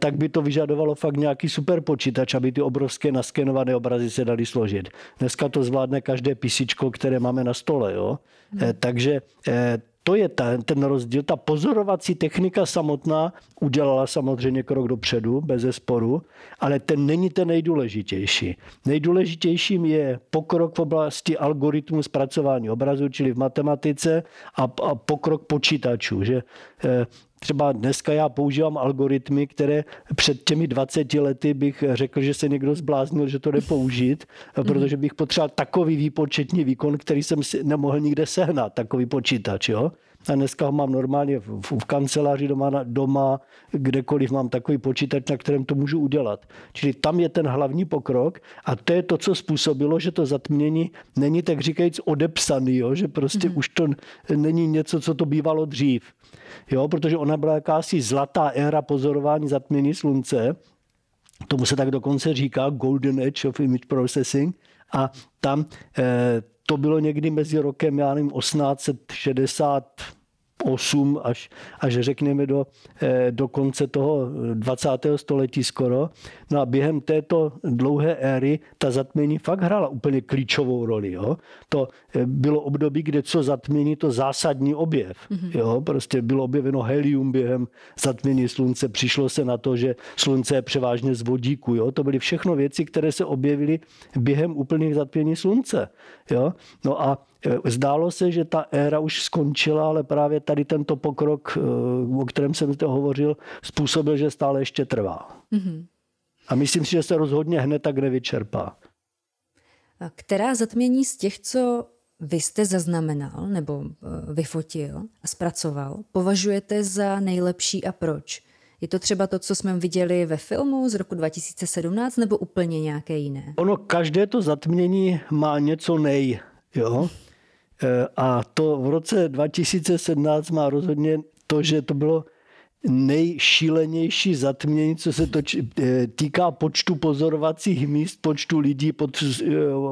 tak by to vyžadovalo fakt nějaký super počítač, aby ty obrovské naskenované obrazy se daly složit. Dneska to zvládne každé písičko, které máme na stole. Jo? Hmm. Takže eh, to je ten, ten rozdíl. Ta pozorovací technika samotná udělala samozřejmě krok dopředu, bez sporu, ale ten není ten nejdůležitější. Nejdůležitějším je pokrok v oblasti algoritmu zpracování obrazu, čili v matematice a, a pokrok počítačů. Že eh, třeba dneska já používám algoritmy, které před těmi 20 lety bych řekl, že se někdo zbláznil, že to jde použít, mhm. protože bych potřeboval takový výpočetní výkon, který jsem si nemohl nikde sehnat, takový počítač. Jo? A dneska ho mám normálně v, v, v kanceláři doma, doma, kdekoliv mám takový počítač, na kterém to můžu udělat. Čili tam je ten hlavní pokrok a to je to, co způsobilo, že to zatmění není tak říkajíc odepsaný, jo? že prostě mm-hmm. už to není něco, co to bývalo dřív. Jo? Protože ona byla jakási zlatá éra pozorování zatmění slunce, tomu se tak dokonce říká Golden Age of Image Processing, a tam eh, to bylo někdy mezi rokem, já nevím, 1860 8 až, až řekněme do, eh, do konce toho 20. století skoro. No a během této dlouhé éry ta zatmění fakt hrála úplně klíčovou roli. Jo? To eh, bylo období, kde co zatmění, to zásadní objev. Mm-hmm. Jo? Prostě bylo objeveno helium během zatmění slunce. Přišlo se na to, že slunce je převážně z vodíku. Jo? To byly všechno věci, které se objevily během úplných zatmění slunce. Jo? No a zdálo se, že ta éra už skončila, ale právě tady tento pokrok, eh, o kterém jsem zde hovořil, způsobil, že stále ještě trvá. Mm-hmm. A myslím si, že se rozhodně hned tak nevyčerpá. A která zatmění z těch, co vy jste zaznamenal nebo eh, vyfotil a zpracoval, považujete za nejlepší a proč? Je to třeba to, co jsme viděli ve filmu z roku 2017 nebo úplně nějaké jiné? Ono, každé to zatmění má něco nej. Jo? Eh, a to v roce 2017 má rozhodně to, že to bylo nejšílenější zatmění, co se to eh, týká počtu pozorovacích míst, počtu lidí, eh,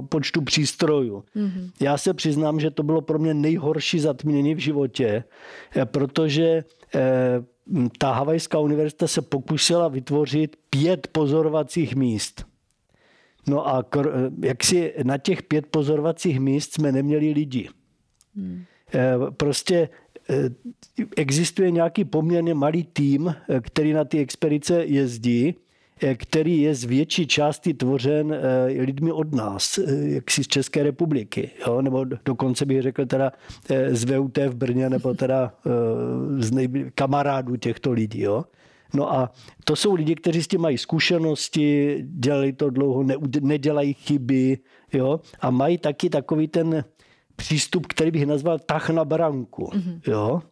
počtu přístrojů. Mm-hmm. Já se přiznám, že to bylo pro mě nejhorší zatmění v životě, protože ta Havajská univerzita se pokusila vytvořit pět pozorovacích míst. No a jak si na těch pět pozorovacích míst jsme neměli lidi. Hmm. Prostě eh, existuje nějaký poměrně malý tým, eh, který na ty expedice jezdí, který je z větší části tvořen lidmi od nás, jaksi z České republiky, jo? nebo dokonce bych řekl teda z VUT v Brně, nebo teda z nejbl- kamarádů těchto lidí. Jo? No a to jsou lidi, kteří s tím mají zkušenosti, dělali to dlouho, ne, nedělají chyby, jo, a mají taky takový ten přístup, který bych nazval tah na branku, mm-hmm. jo.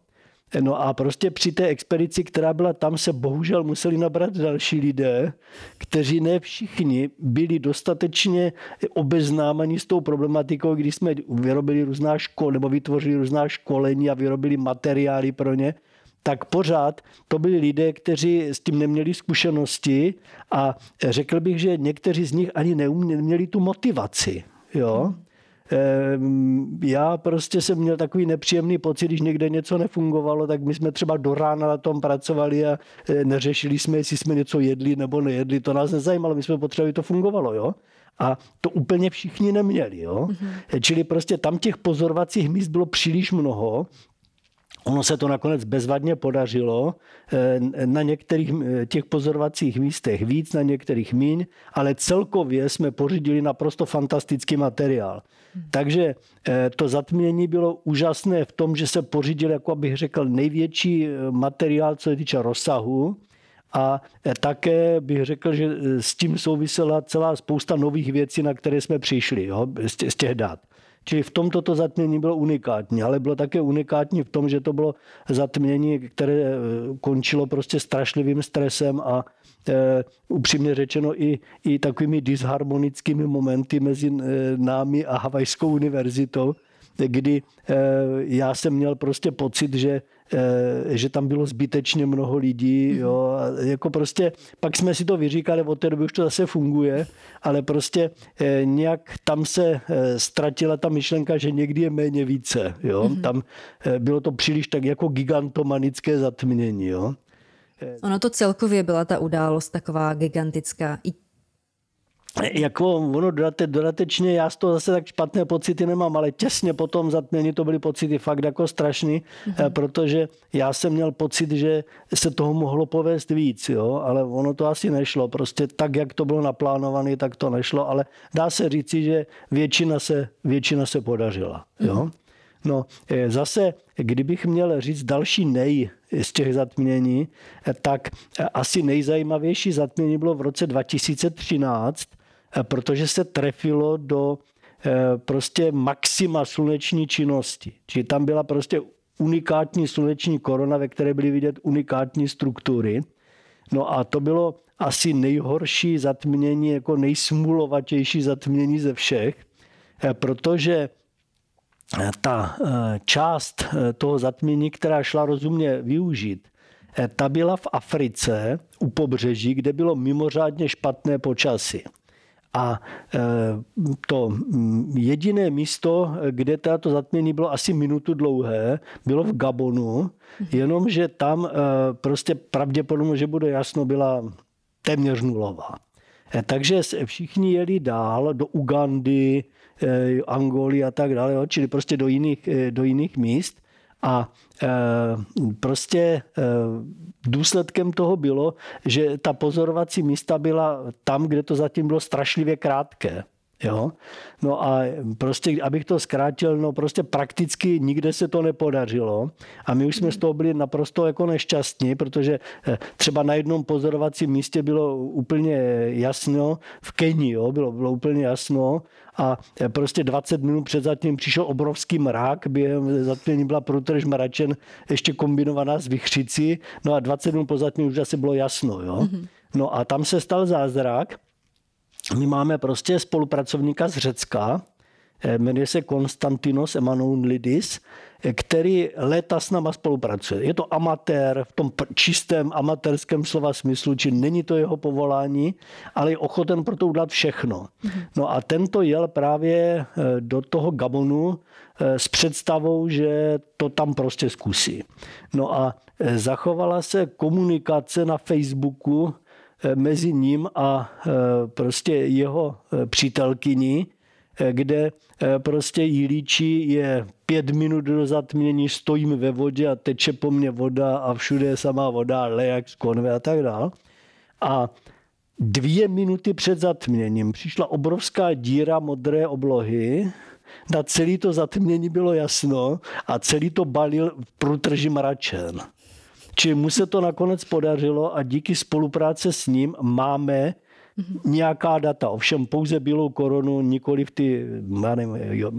No a prostě při té expedici, která byla tam, se bohužel museli nabrat další lidé, kteří ne všichni byli dostatečně obeznámeni s tou problematikou, když jsme vyrobili různá škol, nebo vytvořili různá školení a vyrobili materiály pro ně, tak pořád to byli lidé, kteří s tím neměli zkušenosti a řekl bych, že někteří z nich ani neměli tu motivaci. Jo? Ehm, já prostě jsem měl takový nepříjemný pocit, když někde něco nefungovalo, tak my jsme třeba do rána na tom pracovali a e, neřešili jsme, jestli jsme něco jedli nebo nejedli. To nás nezajímalo, my jsme potřebovali, to fungovalo. Jo? A to úplně všichni neměli. Jo? Mm-hmm. Čili prostě tam těch pozorovacích míst bylo příliš mnoho Ono se to nakonec bezvadně podařilo. Eh, na některých eh, těch pozorovacích místech víc, na některých míň, ale celkově jsme pořídili naprosto fantastický materiál. Takže eh, to zatmění bylo úžasné v tom, že se pořídil, jako bych řekl, největší materiál, co se týče rozsahu. A také bych řekl, že s tím souvisela celá spousta nových věcí, na které jsme přišli jo, z těch dat. Čili v tomto to zatmění bylo unikátní, ale bylo také unikátní v tom, že to bylo zatmění, které eh, končilo prostě strašlivým stresem a e, upřímně řečeno i, i takovými disharmonickými momenty mezi e, námi a Havajskou univerzitou, kdy já jsem měl prostě pocit, že Eh, že tam bylo zbytečně mnoho lidí. Mhm. Jo. A jako prostě, pak jsme si to vyříkali, od té doby už to zase funguje, ale prostě eh, nějak tam se eh, ztratila ta myšlenka, že někdy je méně více. Jo. Mm-hmm. Tam bylo to příliš tak jako gigantomanické zatmění. Jo. Ono to celkově byla ta událost taková gigantická. I jako ono dodate, dodatečně, já z toho zase tak špatné pocity nemám, ale těsně po tom zatmění to byly pocity fakt jako strašný, mm-hmm. protože já jsem měl pocit, že se toho mohlo povést víc, jo, ale ono to asi nešlo. Prostě tak, jak to bylo naplánované, tak to nešlo, ale dá se říci, že většina se, většina se podařila, jo. Mm-hmm. No, eh, zase, kdybych měl říct další nej z těch zatmění, eh, tak asi nejzajímavější zatmění bylo v roce 2013, Eh, protože se trefilo do eh, prostě maxima sluneční činnosti. Čili tam byla prostě unikátní sluneční korona, ve které byly vidět unikátní struktury. No a to bylo asi nejhorší zatmění, jako nejsmulovatější zatmění ze všech, eh, protože ta část toho zatmění, která šla rozumně využít, ta byla v Africe u pobřeží, kde bylo mimořádně špatné počasí. A e, to mm, jediné místo, kde to zatmění bylo asi minutu dlouhé, bylo v Gabonu, jenomže tam e, prostě pravděpodobně, že bude jasno, byla téměř nulová. E, takže všichni jeli dál do Ugandy, Angoly a tak dále, čili prostě do jiných, do jiných míst. A e, prostě e, důsledkem toho bylo, že ta pozorovací místa byla tam, kde to zatím bylo strašlivě krátké. Jo? No a prostě, abych to zkrátil, no prostě prakticky nikde se to nepodařilo a my už jsme z toho byli naprosto jako nešťastní, protože eh, třeba na jednom pozorovacím místě bylo úplně jasno, v Keni jo, bylo, bylo úplně jasno a eh, prostě 20 minut před zatím přišel obrovský mrak, během zatmění byla průtrž mračen ještě kombinovaná s vychřicí, no a 20 minut po zatmění už asi bylo jasno. Jo? Mm-hmm. No a tam se stal zázrak, my máme prostě spolupracovníka z Řecka, eh, jmenuje se Konstantinos Emanuelidis, eh, který léta s náma spolupracuje. Je to amatér v tom čistém amatérském slova smyslu, či není to jeho povolání, ale je ochoten pro to udělat všechno. Mhm. No a tento jel právě eh, do toho Gabonu s představou, že to tam prostě zkusí. No a zachovala se komunikace na Facebooku mezi ním a eh, prostě jeho eh, přítelkyní, kde prostě jí líčí, je pět minut do zatmění, stojím ve vodě a teče po mně voda a všude je samá voda, lejak z konve a tak dál. A dvě minuty před zatměním přišla obrovská díra modré oblohy, na celý to zatmění bylo jasno a celý to balil v průtrži mračen. Čili mu se to nakonec podařilo a díky spolupráce s ním máme nějaká data, ovšem pouze bílou korunu, nikoli v ty nevím, jo,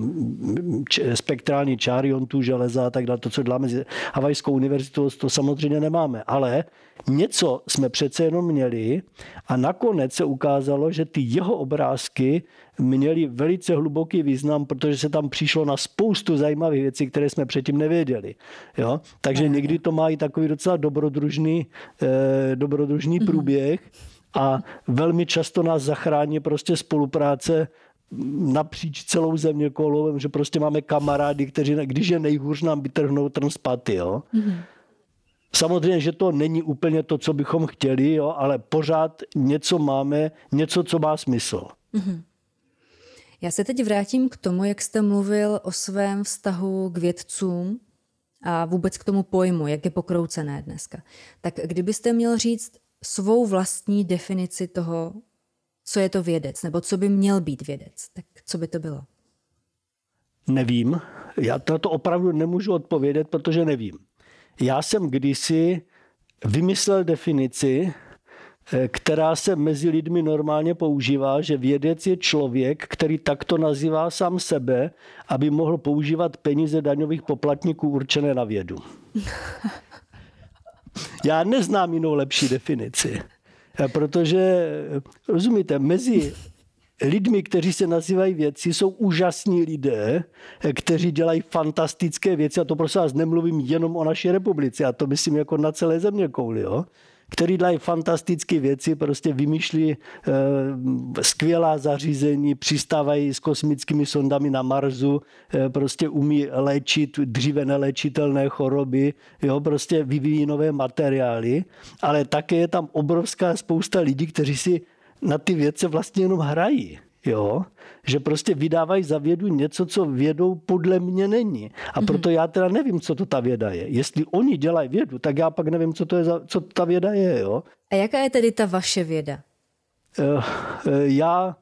spektrální čáry jontů, železa a tak dále, to, co děláme s Havajskou univerzitou, to samozřejmě nemáme, ale něco jsme přece jenom měli a nakonec se ukázalo, že ty jeho obrázky měly velice hluboký význam, protože se tam přišlo na spoustu zajímavých věcí, které jsme předtím nevěděli. Jo? Takže někdy to má i takový docela dobrodružný, eh, dobrodružný mhm. průběh a velmi často nás zachrání prostě spolupráce napříč celou země kolem, že prostě máme kamarády, kteří, když je nejhůř, nám vytrhnou trn spaty, jo. Mm-hmm. Samozřejmě, že to není úplně to, co bychom chtěli, jo, ale pořád něco máme, něco, co má smysl. Mm-hmm. Já se teď vrátím k tomu, jak jste mluvil o svém vztahu k vědcům a vůbec k tomu pojmu, jak je pokroucené dneska. Tak kdybyste měl říct svou vlastní definici toho, co je to vědec, nebo co by měl být vědec, tak co by to bylo? Nevím. Já to, to opravdu nemůžu odpovědět, protože nevím. Já jsem kdysi vymyslel definici, která se mezi lidmi normálně používá, že vědec je člověk, který takto nazývá sám sebe, aby mohl používat peníze daňových poplatníků určené na vědu. Já neznám jinou lepší definici, eh, protože, rozumíte, mezi lidmi, kteří se nazývají vědci, jsou úžasní lidé, kteří dělají fantastické věci a to prosím vás nemluvím jenom o naší republice a to myslím jako na celé země kouli, jo? Který dělají fantastické věci, prostě vymýšlí e, skvělá zařízení, přistávají s kosmickými sondami na Marsu, e, prostě umí léčit dříve neléčitelné choroby, jo, prostě vyvíjí nové materiály, ale také je tam obrovská spousta lidí, kteří si na ty věci vlastně jenom hrají. Jo? Že prostě vydávají za vědu něco, co vědou podle mě není. A mhm. proto já teda nevím, co to ta věda je. Jestli oni dělají vědu, tak já pak nevím, co to, je za, co ta věda je. Jo? A jaká je tedy ta vaše věda? Eh, eh, já,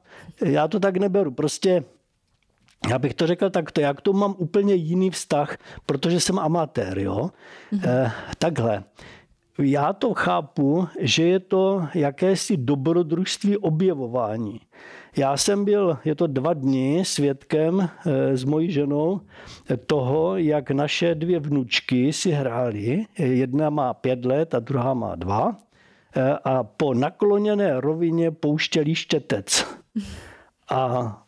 já to tak neberu. Prostě já bych to řekl takto, já k tomu mám úplně jiný vztah, protože jsem amatér, jo. Mm-hmm. takhle já to chápu, že je to jakési dobrodružství objevování. Já jsem byl, je to dva dny, svědkem eh, s mojí ženou toho, jak naše dvě vnučky si hrály. Jedna má pět let a druhá má dva. Eh, a po nakloněné rovině pouštěli štětec. A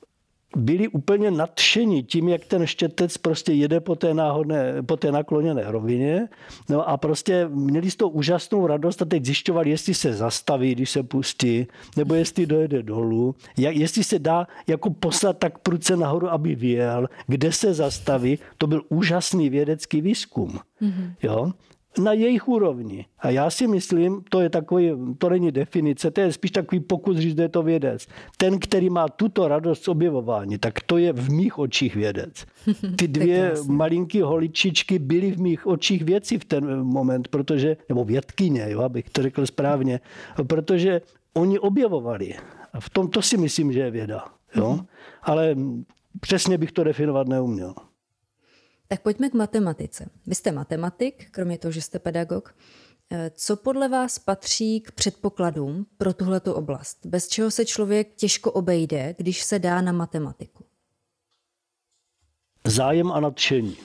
byli úplně nadšení tím, jak ten štětec prostě jede po té, náhodné, po té nakloněné rovině. No a prostě měli z toho úžasnou radost a teď zjišťovali, jestli se zastaví, když se pustí, nebo jestli dojede dolů, jak, jestli se dá jako poslat tak pruce nahoru, aby vyjel, kde se zastaví. To byl úžasný vědecký výzkum. Mm-hmm. Jo? Na jejich úrovni. A já si myslím, to je takový, to není definice, to je spíš takový pokus říct, že je to vědec. Ten, který má tuto radost z objevování, tak to je v mých očích vědec. Ty dvě malinké holičičky byly v mých očích věci v ten moment, protože, nebo vědkyně, jo, abych to řekl správně, protože oni objevovali. A v tom to si myslím, že je věda. Jo? Mhm. Ale přesně bych to definovat neuměl. Tak pojďme k matematice. Vy jste matematik, kromě toho, že jste pedagog. Eh, co podle vás patří k předpokladům pro tuhletu oblast? Bez čeho se člověk těžko obejde, když se dá na matematiku? Zájem a nadšení.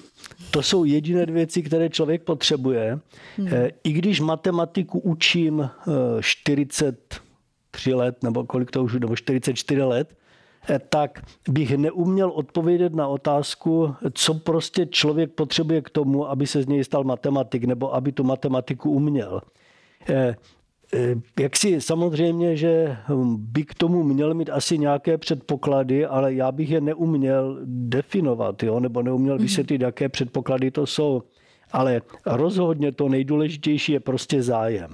To jsou jediné dvě věci, které člověk potřebuje. Hmm. Eh, I když matematiku učím 43 eh, let, nebo kolik to už, nebo 44 let, tak bych neuměl odpovědět na otázku, co prostě člověk potřebuje k tomu, aby se z něj stal matematik nebo aby tu matematiku uměl. Eh, eh, jak si samozřejmě, že hm, by k tomu měl mít asi nějaké předpoklady, ale já bych je neuměl definovat, jo? nebo neuměl mhm. vysvětlit, jaké předpoklady to jsou. Ale rozhodně to nejdůležitější je prostě zájem.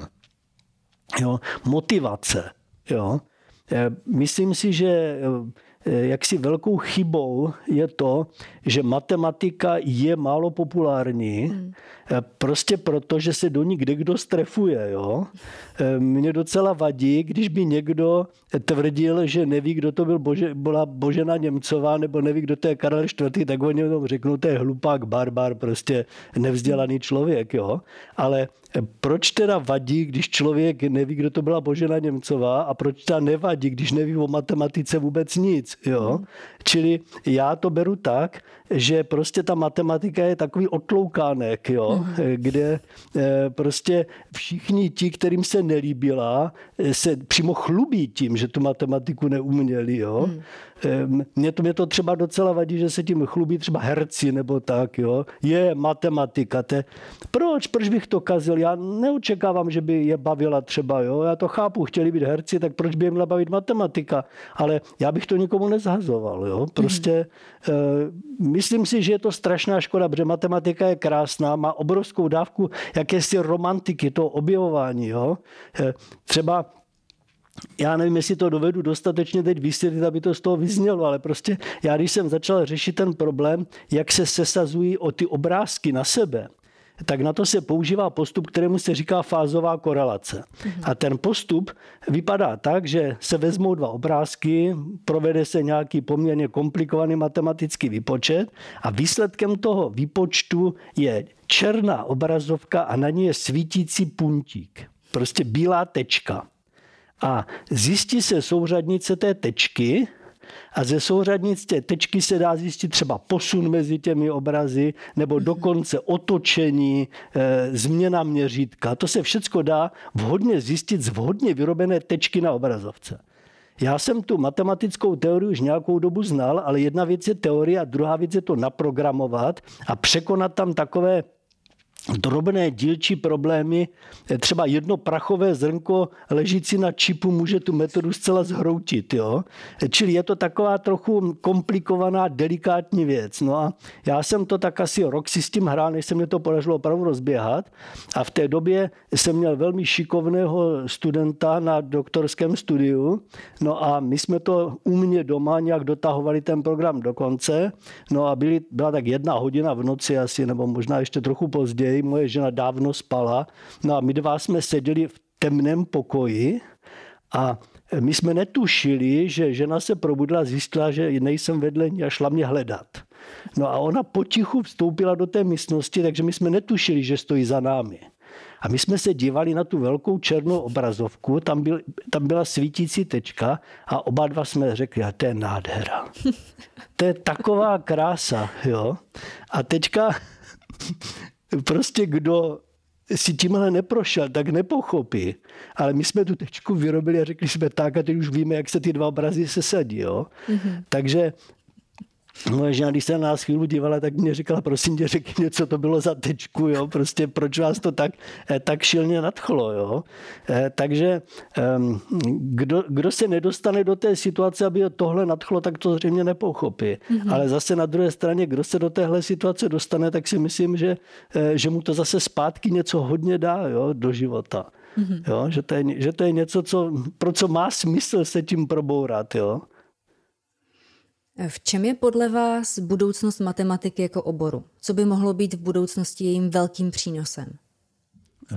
Jo? Motivace. Jo? Myslím si, že jaksi velkou chybou je to, že matematika je málo populární, hmm. Prostě proto, že se do ní kde kdo strefuje. Jo? Mě docela vadí, když by někdo tvrdil, že neví, kdo to byl Bože, byla Božena Němcová, nebo neví, kdo to je Karel IV., tak oni tomu řeknou, to je hlupák, barbar, prostě nevzdělaný člověk. Jo? Ale proč teda vadí, když člověk neví, kdo to byla Božena Němcová a proč teda nevadí, když neví o matematice vůbec nic. Jo? Čili já to beru tak, že prostě ta matematika je takový otloukánek, jo? Kde eh, prostě všichni ti, kterým se nelíbila, eh, se přímo chlubí tím, že tu matematiku neuměli. Jo? Mně to, mě to třeba docela vadí, že se tím chlubí třeba herci nebo tak. Jo? Je matematika. Te... Proč? Proč bych to kazil? Já neočekávám, že by je bavila třeba. Jo? Já to chápu, chtěli být herci, tak proč by je měla bavit matematika? Ale já bych to nikomu nezhazoval. Jo? Prostě mm. myslím si, že je to strašná škoda, protože matematika je krásná, má obrovskou dávku jakési romantiky, to objevování. Jo? Eh, třeba já nevím, jestli to dovedu dostatečně teď vysvětlit, aby to z toho vyznělo, ale prostě já, když jsem začal řešit ten problém, jak se sesazují o ty obrázky na sebe, tak na to se používá postup, kterému se říká fázová korelace. A ten postup vypadá tak, že se vezmou dva obrázky, provede se nějaký poměrně komplikovaný matematický výpočet a výsledkem toho výpočtu je černá obrazovka a na ní je svítící puntík. Prostě bílá tečka. A zjistí se souřadnice té tečky, a ze souřadnic té tečky se dá zjistit třeba posun mezi těmi obrazy nebo mhm. dokonce otočení, e, změna měřítka. To se všechno dá vhodně zjistit z vhodně vyrobené tečky na obrazovce. Já jsem tu matematickou teorii už nějakou dobu znal, ale jedna věc je teorie a druhá věc je to naprogramovat a překonat tam takové drobné dílčí problémy, třeba jedno prachové zrnko ležící na čipu může tu metodu zcela zhroutit. Jo? Čili je to taková trochu komplikovaná, delikátní věc. No a já jsem to tak asi rok si s tím hrál, než se mi to podařilo opravdu rozběhat. A v té době jsem měl velmi šikovného studenta na doktorském studiu. No a my jsme to u mě doma nějak dotahovali ten program do konce. No a byly, byla tak jedna hodina v noci asi, nebo možná ještě trochu později moje žena dávno spala, no a my dva jsme seděli v temném pokoji a my jsme netušili, že žena se probudila, zjistila, že nejsem vedle ní a šla mě hledat. No a ona potichu vstoupila do té místnosti, takže my jsme netušili, že stojí za námi. A my jsme se dívali na tu velkou černou obrazovku, tam, byl, tam byla svítící tečka a oba dva jsme řekli, a to je nádhera. To je taková krása, jo. A teďka prostě kdo si tímhle neprošel, tak nepochopí. Ale my jsme tu tečku vyrobili a řekli jsme tak a teď už víme, jak se ty dva obrazy sesadí. Jo? Mm-hmm. Takže Moje žena, když se na nás chvíli dívala, tak mě říkala, prosím tě, řekni, co to bylo za tečku, jo? prostě proč vás to tak, eh, tak šilně nadchlo. Jo? Eh, takže ehm, kdo, kdo se nedostane do té situace, aby tohle nadchlo, tak to zřejmě nepochopí. Mm-hmm. Ale zase na druhé straně, kdo se do téhle situace dostane, tak si myslím, že, eh, že mu to zase zpátky něco hodně dá jo? do života. Mm-hmm. Jo? Že, to je, že to je něco, co, pro co má smysl se tím probourat. Jo? V čem je podle vás budoucnost matematiky jako oboru? Co by mohlo být v budoucnosti jejím velkým přínosem?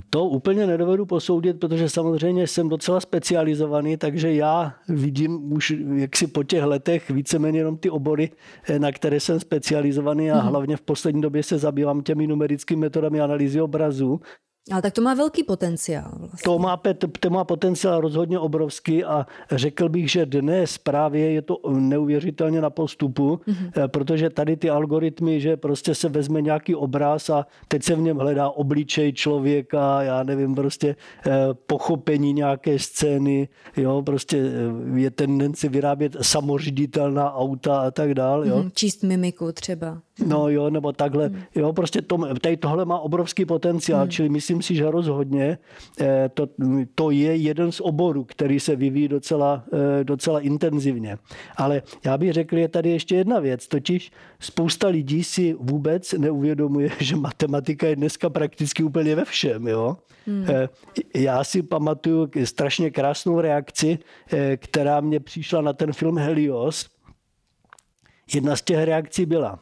To úplně nedovedu posoudit, protože samozřejmě jsem docela specializovaný, takže já vidím už jaksi po těch letech víceméně jenom ty obory, na které jsem specializovaný a mm-hmm. hlavně v poslední době se zabývám těmi numerickými metodami analýzy obrazu. Ale tak to má velký potenciál. Vlastně. To, má, to má potenciál rozhodně obrovský a řekl bych, že dnes právě je to neuvěřitelně na postupu, mm-hmm. protože tady ty algoritmy, že prostě se vezme nějaký obraz a teď se v něm hledá obličej člověka, já nevím, prostě eh, pochopení nějaké scény, jo, prostě eh, je tendence vyrábět samoředitelná auta a tak dále. Mm-hmm. Číst mimiku třeba. No jo, nebo takhle. Mm. Jo, prostě to, tady tohle má obrovský potenciál, mm. čili myslím si, že rozhodně eh, to, to je jeden z oborů, který se vyvíjí docela, eh, docela intenzivně. Ale já bych řekl, je tady ještě jedna věc, totiž spousta lidí si vůbec neuvědomuje, že matematika je dneska prakticky úplně ve všem. Jo? Mm. Já si pamatuju strašně krásnou reakci, která mě přišla na ten film Helios. Jedna z těch reakcí byla,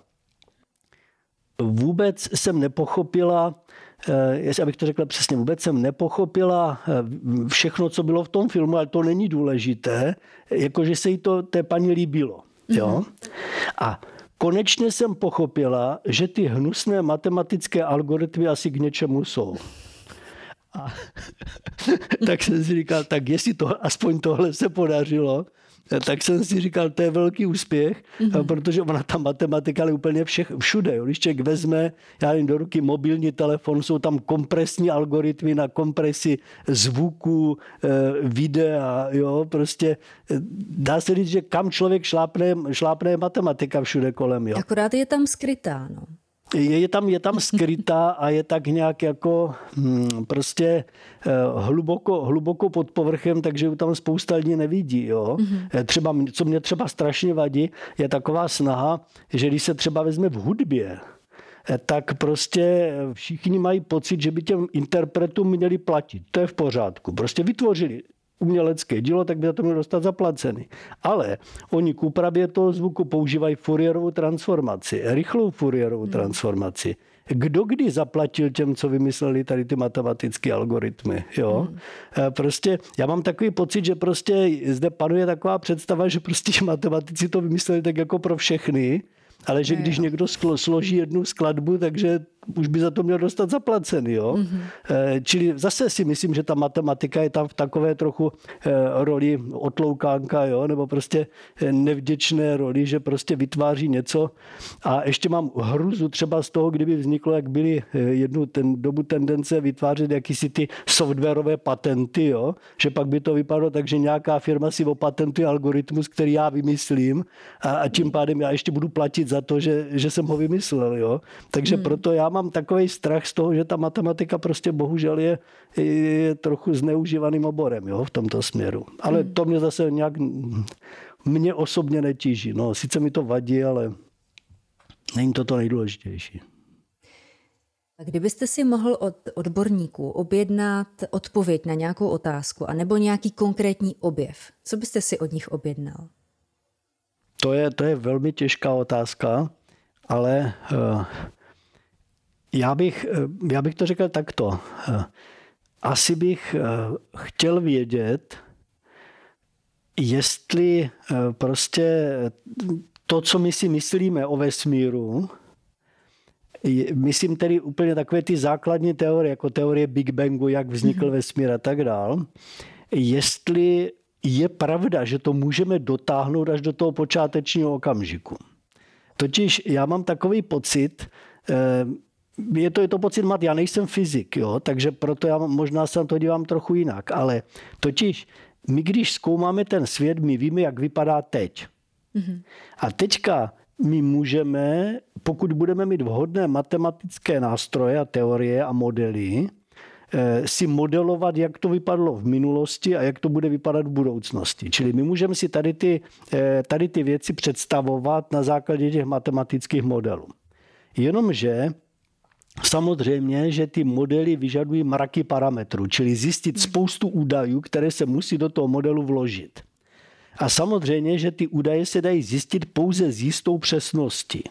vůbec jsem nepochopila, eh, abych to řekla přesně, vůbec jsem nepochopila eh, všechno, co bylo v tom filmu, ale to není důležité, jakože se jí to té paní líbilo. Jo? Mm-hmm. A konečně jsem pochopila, že ty hnusné matematické algoritmy asi k něčemu jsou. A tak jsem si říkal, tak jestli to, aspoň tohle se podařilo, tak jsem si říkal, to je velký úspěch, mm-hmm. protože ona ta matematika je úplně všech, všude. Jo. Když člověk vezme, já jim do ruky mobilní telefon, jsou tam kompresní algoritmy na kompresi zvuku, eh, videa, jo, prostě eh, dá se říct, že kam člověk šlápne, šlápne matematika všude kolem. Jo. Akorát je tam skrytá, no je, je, tam, je tam skrytá a je tak nějak jako hm, prostě eh, hluboko, hluboko pod povrchem, takže tam spousta lidí nevidí. Jo? Mm-hmm. Třeba, co mě třeba strašně vadí, je taková snaha, že když se třeba vezme v hudbě, eh, tak prostě všichni mají pocit, že by těm interpretům měli platit. To je v pořádku. Prostě vytvořili umělecké dílo, tak by za to mělo dostat zaplacený. Ale oni k úpravě toho zvuku používají Fourierovou transformaci, rychlou Fourierovou hmm. transformaci. kdo kdy zaplatil těm, co vymysleli tady ty matematické algoritmy. Jo? Hmm. Prostě já mám takový pocit, že prostě zde panuje taková představa, že prostě matematici to vymysleli tak jako pro všechny, ale že když někdo složí jednu skladbu, takže už by za to měl dostat zaplacený. Jo? Mm-hmm. Čili zase si myslím, že ta matematika je tam v takové trochu eh, roli otloukánka, jo? nebo prostě eh, nevděčné roli, že prostě vytváří něco. A ještě mám hruzu třeba z toho, kdyby vzniklo, jak byly jednu ten dobu tendence vytvářet jakýsi ty softwarové patenty, jo? že pak by to vypadalo tak, že nějaká firma si opatentuje algoritmus, který já vymyslím a, a tím pádem já ještě budu platit za to, že, že jsem ho vymyslel. Jo? Takže hmm. proto já mám takový strach z toho, že ta matematika prostě bohužel je, je trochu zneužívaným oborem jo, v tomto směru. Ale hmm. to mě zase nějak mě osobně netíží. No, sice mi to vadí, ale není to to nejdůležitější. A kdybyste si mohl od odborníků objednat odpověď na nějakou otázku anebo nějaký konkrétní objev, co byste si od nich objednal? To je, to je velmi těžká otázka, ale uh, já bych, eh, já bych to řekl takto. Eh, asi bych eh, chtěl vědět, jestli prostě to, co my si myslíme o vesmíru, myslím tedy úplně takové ty základní teorie, jako teorie Big Bangu, jak vznikl mm-hmm. vesmír a tak dál, jestli je pravda, že to můžeme dotáhnout až do toho počátečního okamžiku. Totiž já mám takový pocit, je to, je to pocit mat, já nejsem fyzik, jo, takže proto já možná se na to dívám trochu jinak, ale totiž my když zkoumáme ten svět, my víme, jak vypadá teď. Mm-hmm. A teďka my můžeme, pokud budeme mít vhodné matematické nástroje a teorie a modely, eh, si modelovat, jak to vypadlo v minulosti a jak to bude vypadat v budoucnosti. Čili my můžeme si tady ty, eh, tady ty věci představovat na základě těch matematických modelů. Jenomže Samozřejmě, že ty modely vyžadují mraky parametrů, čili zjistit spoustu údajů, které se musí do toho modelu vložit. A samozřejmě, že ty údaje se dají zjistit pouze s jistou přesností.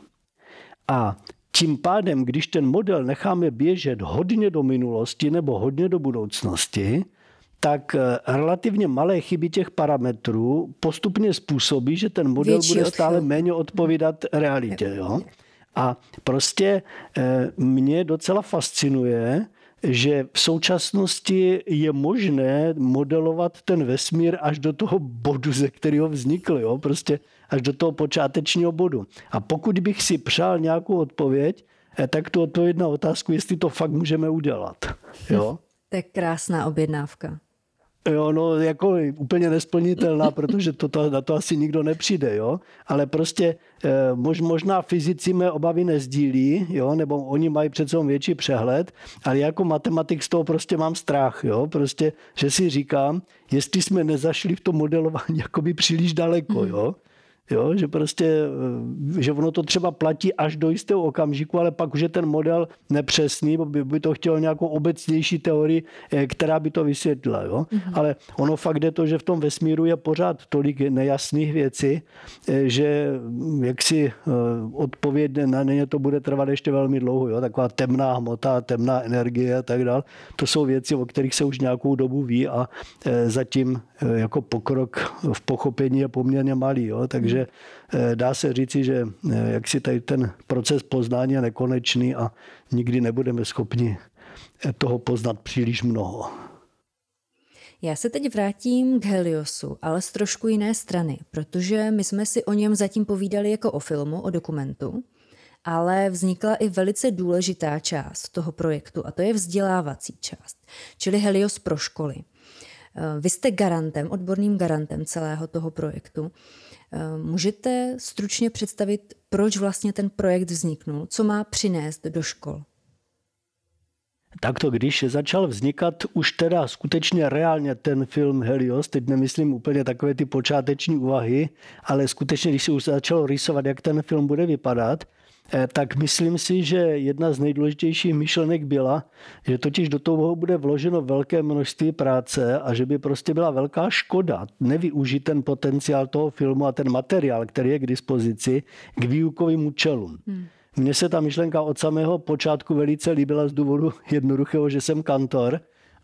A tím pádem, když ten model necháme běžet hodně do minulosti nebo hodně do budoucnosti, tak eh, relativně malé chyby těch parametrů postupně způsobí, že ten model Větší bude stále méně odpovídat realitě. Jo? A prostě eh, mě docela fascinuje, že v současnosti je možné modelovat ten vesmír až do toho bodu, ze kterého vznikl, jo? prostě až do toho počátečního bodu. A pokud bych si přál nějakou odpověď, eh, tak tu odpověď na otázku, jestli to fakt můžeme udělat. Jo? To je krásná objednávka. Jo, no jako úplně nesplnitelná, protože to, to, na to asi nikdo nepřijde, jo. Ale prostě eh, mož, možná fyzici mé obavy nezdílí, jo, nebo oni mají přece větší přehled, ale jako matematik z toho prostě mám strach, jo. Prostě, že si říkám, jestli jsme nezašli v tom modelování jakoby příliš daleko, mhm. jo. Jo, že prostě, eh, že ono to třeba platí až do jistého okamžiku, ale pak už je ten model nepřesný, by, by to chtělo nějakou obecnější teorii, eh, která by to vysvětlila. Jo? Mm-hmm. Ale ono fakt je to, že v tom vesmíru je pořád tolik nejasných věcí, eh, že hm, jak si odpověď na ně to bude trvat ještě velmi dlouho. Jo? Taková temná hmota, temná energie a tak dále. To jsou věci, o kterých se už nějakou dobu ví a zatím jako pokrok v pochopení je poměrně malý. Jo? Takže takže eh, dá se říci, že eh, jak si tady ten proces poznání je nekonečný a nikdy nebudeme schopni eh, toho poznat příliš mnoho. Já se teď vrátím k Heliosu, ale z trošku jiné strany, protože my jsme si o něm zatím povídali jako o filmu, o dokumentu, ale vznikla i velice důležitá část toho projektu a to je vzdělávací část, čili Helios pro školy. Vy jste garantem, odborným garantem celého toho projektu. Eh, můžete stručně představit, proč vlastně ten projekt vzniknul, co má přinést do škol? Takto, když začal vznikat už teda skutečně reálně ten film Helios, teď nemyslím úplně takové ty počáteční úvahy, ale skutečně, když se už začalo rýsovat, jak ten film bude vypadat, tak myslím si, že jedna z nejdůležitějších myšlenek byla, že totiž do toho bude vloženo velké množství práce a že by prostě byla velká škoda nevyužít ten potenciál toho filmu a ten materiál, který je k dispozici, k výukovým účelům. Hmm. mně se ta myšlenka od samého počátku velice líbila z důvodu jednoduchého, že jsem kantor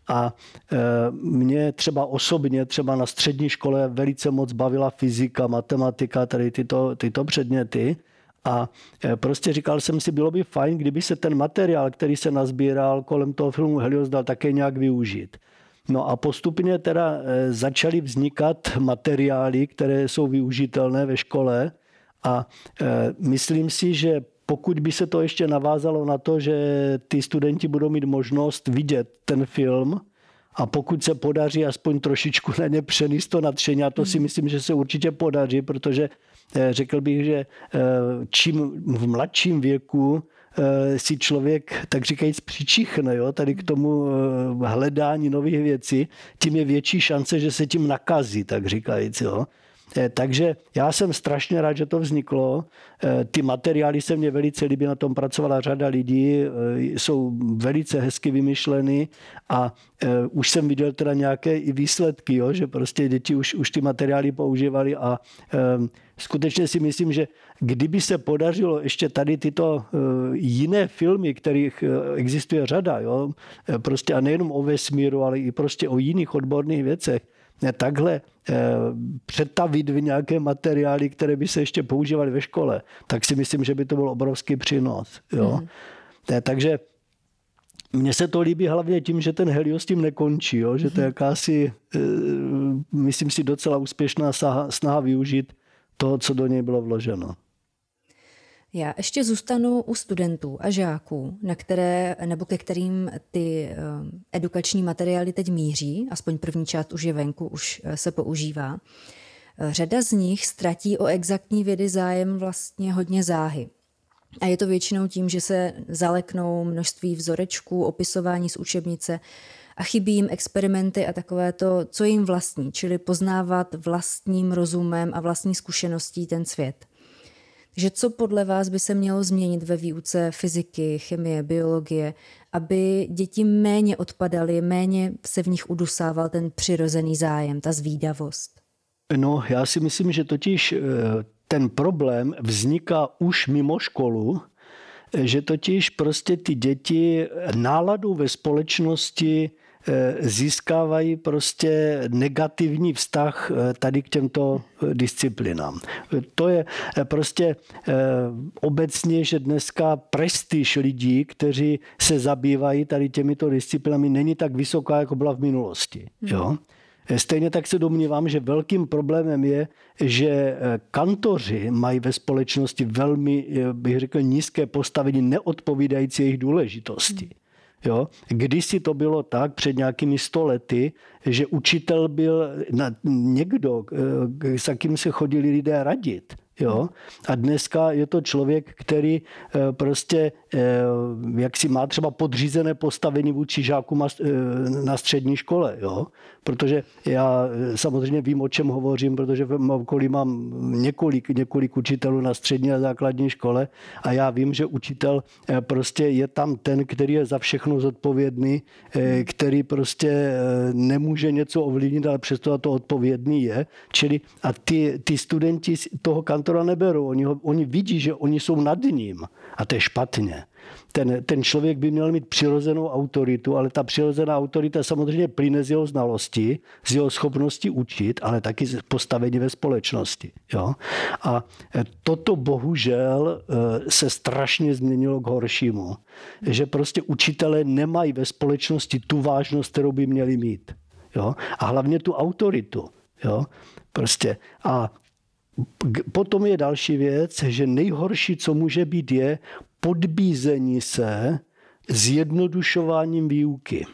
a e, mě třeba osobně, třeba na střední škole velice moc bavila fyzika, matematika, tady tyto, tyto předměty. A e, prostě říkal jsem si, bylo by fajn, kdyby se ten materiál, který se nazbíral kolem toho filmu Helios, dal také nějak využít. No a postupně teda e, začaly vznikat materiály, které jsou využitelné ve škole a myslím si, že pokud by se to ještě navázalo na to, že ty studenti budou mít možnost vidět ten film, a pokud se podaří aspoň trošičku na ně přenést to nadšení, a to si hmm. myslím, že se určitě podaří, protože řekl bych, že eh, čím v mladším věku eh, si člověk, tak říkajíc, přičichne jo, tady k tomu hledání nových věcí, tím je větší šance, že se tím nakazí, tak říkajíc. Jo. Eh, takže já jsem strašně rád, že to vzniklo. Eh, ty materiály se mě velice líbí, na tom pracovala řada lidí, eh, jsou velice hezky vymyšleny a už jsem viděl teda nějaké i výsledky, jo, že prostě děti už, už ty materiály používali a skutečně si myslím, že kdyby se podařilo ještě tady tyto jiné filmy, kterých existuje řada, jo, prostě a nejenom o vesmíru, ale i prostě o jiných odborných věcech, takhle přetavit v nějaké materiály, které by se ještě používaly ve škole, tak si myslím, že by to byl obrovský přínos. Jo? Mm. Takže mně se to líbí hlavně tím, že ten Helios tím nekončí, jo? že to je mhm. jakási, eh, myslím si, docela úspěšná snaha využít toho, co do něj bylo vloženo. Já ještě zůstanu u studentů a žáků, na které, nebo ke kterým ty eh, edukační materiály teď míří, aspoň první část už je venku, už eh, se používá. Eh, řada z nich ztratí o exaktní vědy zájem vlastně hodně záhy. A je to většinou tím, že se zaleknou množství vzorečků, opisování z učebnice a chybí jim experimenty a takové to, co jim vlastní, čili poznávat vlastním rozumem a vlastní zkušeností ten svět že co podle vás by se mělo změnit ve výuce fyziky, chemie, biologie, aby děti méně odpadaly, méně se v nich udusával ten přirozený zájem, ta zvídavost? No, já si myslím, že totiž eh, ten problém vzniká už mimo školu, že totiž prostě ty děti náladu ve společnosti Eh, získávají prostě negativní vztah eh, tady k těmto eh, disciplinám. To je prostě obecně, že dneska prestiž lidí, kteří se zabývají tady těmito disciplinami, není tak vysoká, jako byla v minulosti. Jo? Stejně tak se domnívám, že velkým problémem je, že kantoři mají ve společnosti velmi, bych řekl, nízké postavení neodpovídající jejich důležitosti. Jo? Kdysi to bylo tak před nějakými sto lety, že učitel byl někdo, eh, s jakým se chodili lidé radit. Jo? A dneska je to člověk, který eh, prostě jak si má třeba podřízené postavení vůči žákům na střední škole. Jo? protože já eh, samozřejmě vím, o čem hovořím, protože v okolí mám několik, několik učitelů na střední a základní škole a já vím, že učitel eh, prostě je tam ten, který je za všechno zodpovědný, eh, který prostě nemůže něco ovlivnit, ale přesto to odpovědný je. Čili a ty, ty studenti toho kantora neberou, oni, ho, oni vidí, že oni jsou nad ním a to je špatně ten, ten člověk by měl mít přirozenou autoritu, ale ta přirozená autorita samozřejmě plyne z jeho znalosti, z jeho schopnosti učit, ale taky z postavení ve společnosti. Jo? A toto bohužel eh, se strašně změnilo k horšímu. Že prostě učitelé nemají ve společnosti tu vážnost, kterou by měli mít. Jo? A hlavně tu autoritu. Jo? Prostě. A Potom je další věc, že nejhorší, co může být, je podbízení se zjednodušováním výuky.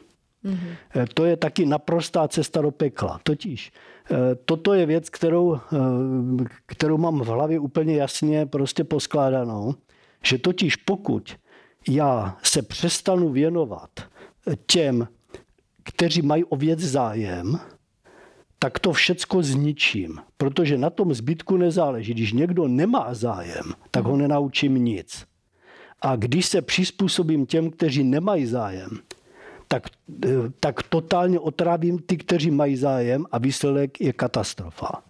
Mm-hmm. To je taky naprostá cesta do pekla. Totiž eh, toto je věc, kterou, eh, kterou mám v hlavě úplně jasně prostě poskládanou, že totiž pokud já se přestanu věnovat těm, kteří mají o věc zájem, tak to všecko zničím, protože na tom zbytku nezáleží. Když někdo nemá zájem, tak ho nenaučím nic. A když se přizpůsobím těm, kteří nemají zájem, tak, eh, tak totálně otrávím ty, kteří mají zájem a výsledek je katastrofa.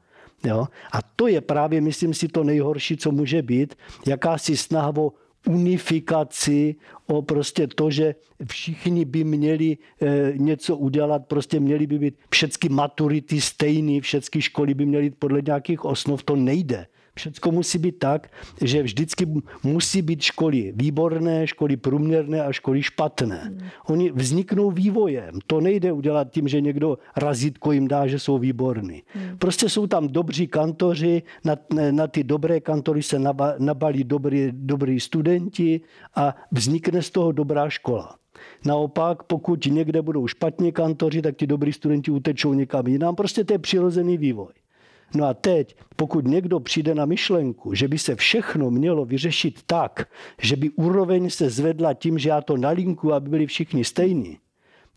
Jo? A to je právě, myslím si, to nejhorší, co může být, jakási snaha o unifikaci, o prostě to, že všichni by měli e, něco udělat, prostě měli by být všechny maturity stejný, všechny školy by měly podle nějakých osnov, to nejde. Všechno musí být tak, že vždycky musí být školy výborné, školy průměrné a školy špatné. Hmm. Oni vzniknou vývojem. To nejde udělat tím, že někdo razítko jim dá, že jsou výborní. Hmm. Prostě jsou tam dobří kantoři, na, na ty dobré kantory se nabalí dobrý, dobrý studenti a vznikne z toho dobrá škola. Naopak, pokud někde budou špatní kantoři, tak ti dobrý studenti utečou někam jinam. Prostě to je přirozený vývoj. No a teď, pokud někdo přijde na myšlenku, že by se všechno mělo vyřešit tak, že by úroveň se zvedla tím, že já to nalinku, aby byli všichni stejní,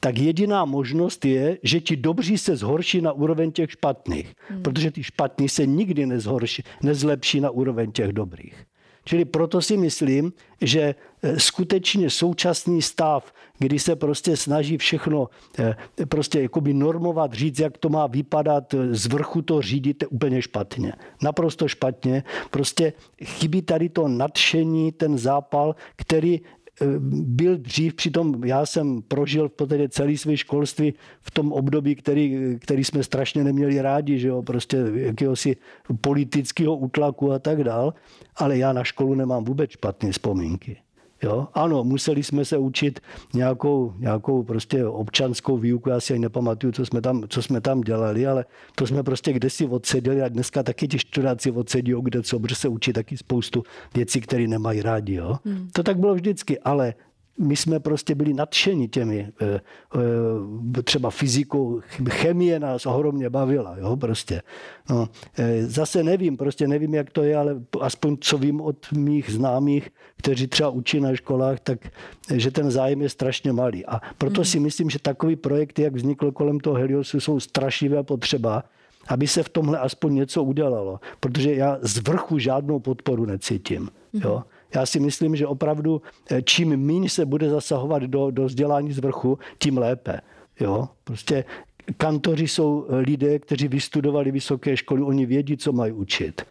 tak jediná možnost je, že ti dobří se zhorší na úroveň těch špatných. Hmm. Protože ty špatní se nikdy nezhorší, nezlepší na úroveň těch dobrých. Čili proto si myslím, že e, skutečně současný stav, kdy se prostě snaží všechno e, prostě jakoby normovat, říct, jak to má vypadat, e, z vrchu to řídit, je úplně špatně. Naprosto špatně. Prostě chybí tady to nadšení, ten zápal, který byl dřív, přitom já jsem prožil v podstatě celý své školství v tom období, který, který jsme strašně neměli rádi, že jo, prostě jakéhosi politického útlaku a tak dál, ale já na školu nemám vůbec špatné vzpomínky. Jo? Ano, museli jsme se učit nějakou, nějakou prostě občanskou výuku, já si ani nepamatuju, co jsme, tam, co jsme tam dělali, ale to jsme prostě kde si odseděli a dneska taky ti študáci odsedí, kde co, protože se učí taky spoustu věcí, které nemají rádi. Jo? Hmm. To tak bylo vždycky, ale my jsme prostě byli nadšeni těmi, eh, eh, třeba fyzikou, chemie nás ohromně bavila, jo, prostě. No, eh, zase nevím, prostě nevím, jak to je, ale aspoň co vím od mých známých, kteří třeba učí na školách, tak že ten zájem je strašně malý. A proto mm. si myslím, že takový projekty, jak vznikl kolem toho Heliosu, jsou strašlivé potřeba, aby se v tomhle aspoň něco udělalo. Protože já z vrchu žádnou podporu necítím. Jo? Mhm. Já si myslím, že opravdu eh, čím méně se bude zasahovat do, do vzdělání z vrchu, tím lépe. Jo? Prostě kantoři jsou eh, lidé, kteří vystudovali vysoké školy, oni vědí, co mají učit.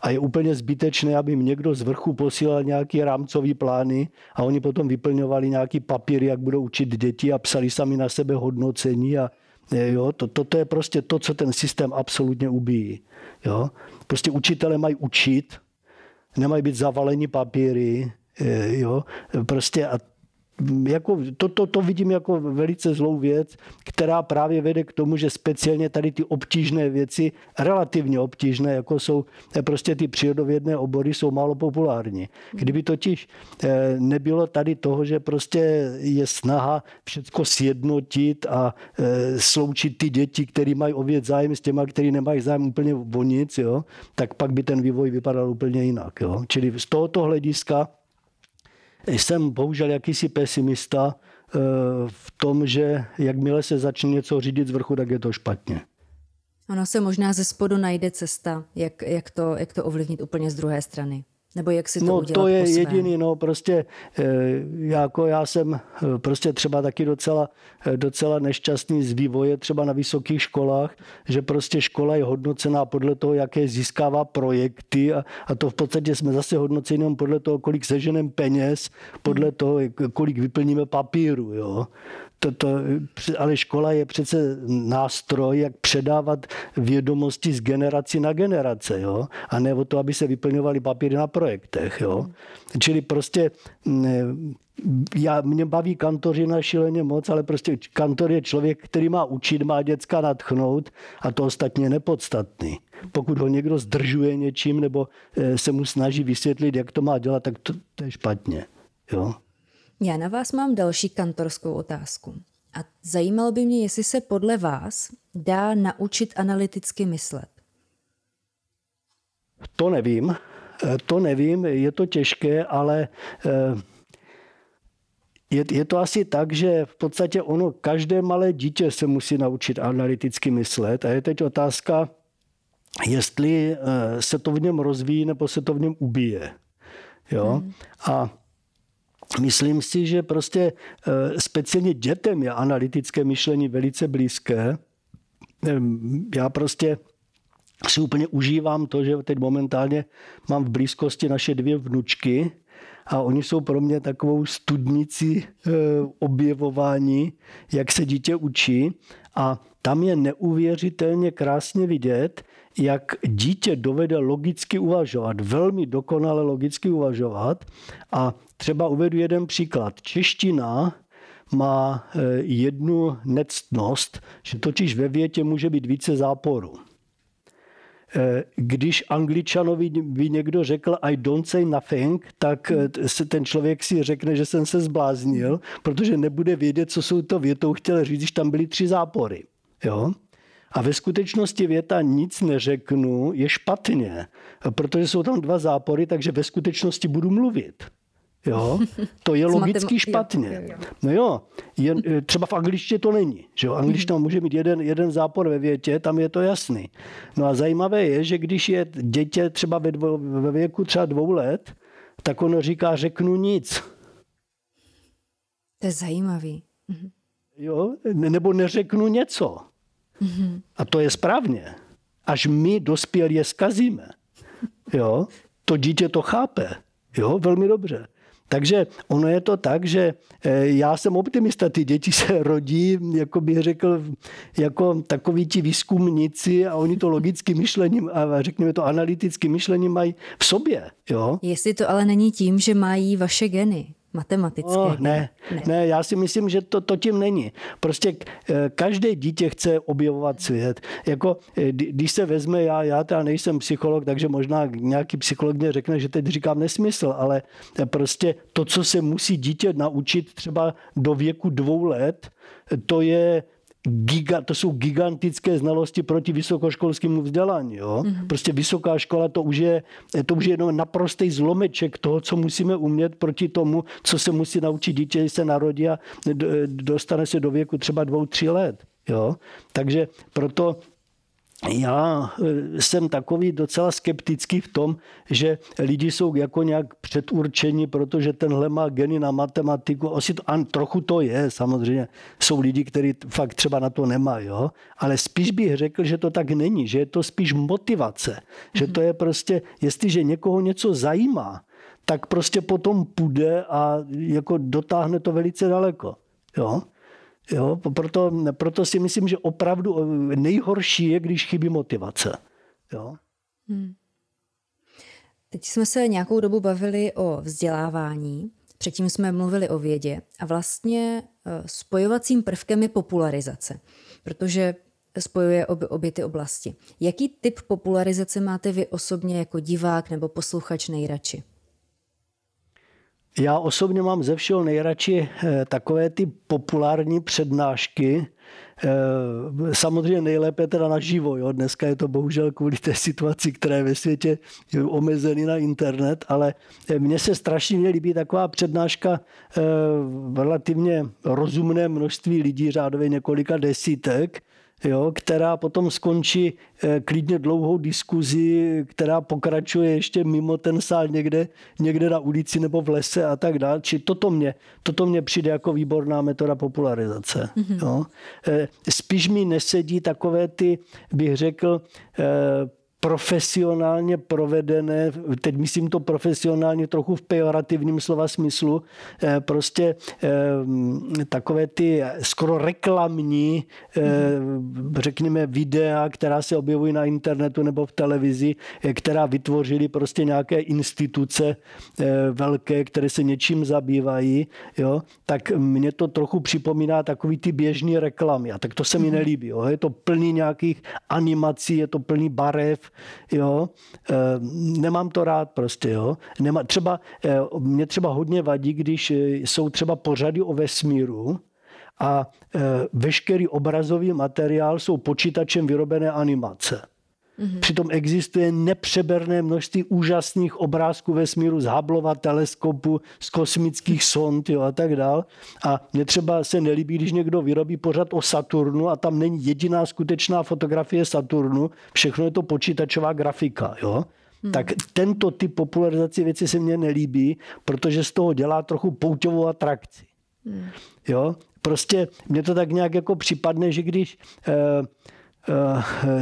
A je úplně zbytečné, aby jim někdo z vrchu posílal nějaké rámcové plány a oni potom vyplňovali nějaký papír, jak budou učit děti a psali sami na sebe hodnocení a eh, Jo, to, to, to je prostě to, co ten systém absolutně ubíjí. Jo? Prostě učitele mají učit, nemají být zavaleni papíry, eh, jo, prostě a jako, to, to, to vidím jako velice zlou věc, která právě vede k tomu, že speciálně tady ty obtížné věci, relativně obtížné, jako jsou eh, prostě ty přírodovědné obory, jsou málo populární. Kdyby totiž eh, nebylo tady toho, že prostě je snaha všechno sjednotit a eh, sloučit ty děti, které mají o věc zájem s těma, který nemají zájem úplně o nic, jo, tak pak by ten vývoj vypadal úplně jinak. Jo. Čili z tohoto hlediska jsem bohužel jakýsi pesimista eh, v tom, že jakmile se začne něco řídit z vrchu, tak je to špatně. Ono se možná ze spodu najde cesta, jak, jak, to, jak to ovlivnit úplně z druhé strany. Nebo jak si to no, udělat to je jediný, no prostě eh, jako já jsem eh, prostě třeba taky docela, eh, docela nešťastný z vývoje třeba na vysokých školách, že prostě škola je hodnocená podle toho, jaké získává projekty a, a to v podstatě jsme zase hodnoceni jenom podle toho, kolik seženeme peněz, podle toho, kolik vyplníme papíru, jo to, to, ale škola je přece nástroj, jak předávat vědomosti z generaci na generace, jo? a ne o to, aby se vyplňovaly papíry na projektech. Jo? Čili prostě mm, já, mě baví kantořina šíleně moc, ale prostě kantor je člověk, který má učit, má děcka natchnout a to ostatně je nepodstatný. Pokud ho někdo zdržuje něčím nebo eh, se mu snaží vysvětlit, jak to má dělat, tak to, to je špatně. Jo? Já na vás mám další kantorskou otázku. A zajímalo by mě, jestli se podle vás dá naučit analyticky myslet. To nevím. Eh, to nevím, je to těžké, ale eh, je, je to asi tak, že v podstatě ono, každé malé dítě se musí naučit analyticky myslet a je teď otázka, jestli eh, se to v něm rozvíjí nebo se to v něm ubije. Jo? Hmm. A Myslím si, že prostě eh, speciálně dětem je analytické myšlení velice blízké. Já prostě si úplně užívám to, že teď momentálně mám v blízkosti naše dvě vnučky a oni jsou pro mě takovou studnici e, objevování, jak se dítě učí a tam je neuvěřitelně krásně vidět, jak dítě dovede logicky uvažovat, velmi dokonale logicky uvažovat. A třeba uvedu jeden příklad. Čeština má e, jednu nectnost, že totiž ve větě může být více záporů. E, když angličanovi by někdo řekl I don't say nothing, tak e, se ten člověk si řekne, že jsem se zbláznil, protože nebude vědět, co jsou to větou chtěl říct, když tam byly tři zápory. Jo? A ve skutečnosti věta nic neřeknu je špatně, protože jsou tam dva zápory, takže ve skutečnosti budu mluvit. Jo? To je logicky špatně. No jo, je, e, třeba v angličtině to není. Že jo? Angličtina mhm. může mít jeden, jeden zápor ve větě, tam je to jasný. No a zajímavé je, že když je dítě třeba ve, dvo, ve věku třeba dvou let, tak ono říká, řeknu nic. To je zajímavý. Mhm. Jo, nebo neřeknu něco. Mm-hmm. A to je správně. Až my dospělí je zkazíme, jo, to dítě to chápe. Jo, velmi dobře. Takže ono je to tak, že eh, já jsem optimista, ty děti se rodí, jako bych řekl, jako takoví ti výzkumníci a oni to logickým myšlením a řekněme to analytickým myšlením mají v sobě. Jo? Jestli to ale není tím, že mají vaše geny matematické. Oh, ne, ne, ne, já si myslím, že to, to tím není. Prostě eh, každé dítě chce objevovat svět. Jako, eh, když se vezme, já, já teda nejsem psycholog, takže možná nějaký psycholog mě řekne, že teď říkám nesmysl, ale eh, prostě to, co se musí dítě naučit třeba do věku dvou let, to je giga, to jsou gigantické znalosti proti vysokoškolskému vzdělání. Jo? Mm-hmm. Prostě vysoká škola to už, je, to už je jenom naprostý zlomeček toho, co musíme umět proti tomu, co se musí naučit dítě, když se narodí a dostane se do věku třeba dvou, tři let. Jo? Takže proto já eh, jsem takový docela skeptický v tom, že lidi jsou jako nějak předurčeni, protože tenhle má geny na matematiku. Asi to, an, trochu to je, samozřejmě. Jsou lidi, kteří fakt třeba na to nemají, jo? ale spíš bych řekl, že to tak není, že je to spíš motivace. Mm-hmm. Že to je prostě, jestliže někoho něco zajímá, tak prostě potom půjde a jako dotáhne to velice daleko. Jo? Jo, proto, proto si myslím, že opravdu nejhorší je, když chybí motivace. Jo. Hmm. Teď jsme se nějakou dobu bavili o vzdělávání, předtím jsme mluvili o vědě a vlastně e, spojovacím prvkem je popularizace, protože spojuje obě, obě ty oblasti. Jaký typ popularizace máte vy osobně jako divák nebo posluchač nejradši? Já osobně mám ze všeho nejradši eh, takové ty populární přednášky, eh, Samozřejmě nejlépe teda naživo. Jo. Dneska je to bohužel kvůli té situaci, která je ve světě omezený na internet, ale eh, mně se strašně líbí taková přednáška relativně rozumné množství lidí, řádově několika desítek, jo, která potom skončí eh, klidně dlouhou diskuzi, která pokračuje ještě mimo ten sál někde, někde na ulici nebo v lese a tak dále. Či toto mě, toto mě přijde jako výborná metoda popularizace. Mm-hmm. Jo. Eh, spíš mi nesedí takové ty, bych řekl, eh, profesionálně provedené, teď myslím to profesionálně trochu v pejorativním slova smyslu, eh, prostě eh, takové ty skoro reklamní, eh, řekněme, videa, která se objevují na internetu nebo v televizi, která vytvořili prostě nějaké instituce velké, které se něčím zabývají, jo, tak mě to trochu připomíná takový ty běžný reklamy. A tak to se mi mhm. nelíbí. Jo. Je to plný nějakých animací, je to plný barev, jo, eh, nemám to rád prostě, jo. Nemá, třeba, eh, mě třeba hodně vadí, když eh, jsou třeba pořady o vesmíru, a veškerý obrazový materiál jsou počítačem vyrobené animace. Mm-hmm. Přitom existuje nepřeberné množství úžasných obrázků ve smíru z Hubbleova teleskopu, z kosmických sond jo, a tak dál. A mně třeba se nelíbí, když někdo vyrobí pořad o Saturnu a tam není jediná skutečná fotografie Saturnu, všechno je to počítačová grafika. Jo? Hmm. Tak tento typ popularizace věci se mně nelíbí, protože z toho dělá trochu pouťovou atrakci. Hmm. Jo? Prostě mně to tak nějak jako připadne, že když Eh,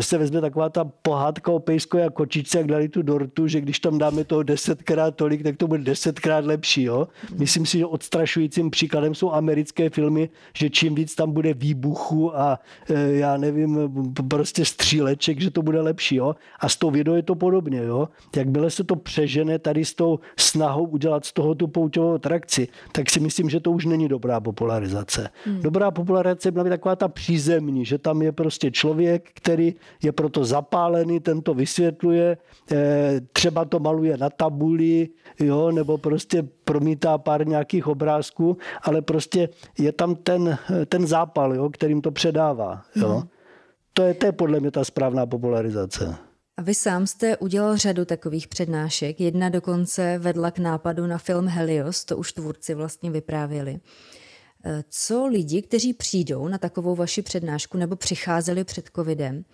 se vezme taková ta pohádka o pejsko a kočičce, jak dali tu dortu, že když tam dáme toho desetkrát tolik, tak to bude desetkrát lepší. Jo? Myslím si, že odstrašujícím příkladem jsou americké filmy, že čím víc tam bude výbuchu a eh, já nevím, prostě stříleček, že to bude lepší. Jo? A s tou videou je to podobně. Jo? Jakmile se to přežene tady s tou snahou udělat z toho tu pouťovou trakci, tak si myslím, že to už není dobrá popularizace. Hmm. Dobrá popularizace byla by taková ta přízemní, že tam je prostě člověk, člověk, který je proto zapálený, ten to vysvětluje, eh, třeba to maluje na tabuli, jo, nebo prostě promítá pár nějakých obrázků, ale prostě je tam ten, ten zápal, jo, kterým to předává. Jo. Mm. To, je, to je podle mě ta správná popularizace. A vy sám jste udělal řadu takových přednášek. Jedna dokonce vedla k nápadu na film Helios, to už tvůrci vlastně vyprávěli. Co lidi, kteří přijdou na takovou vaši přednášku nebo přicházeli před covidem,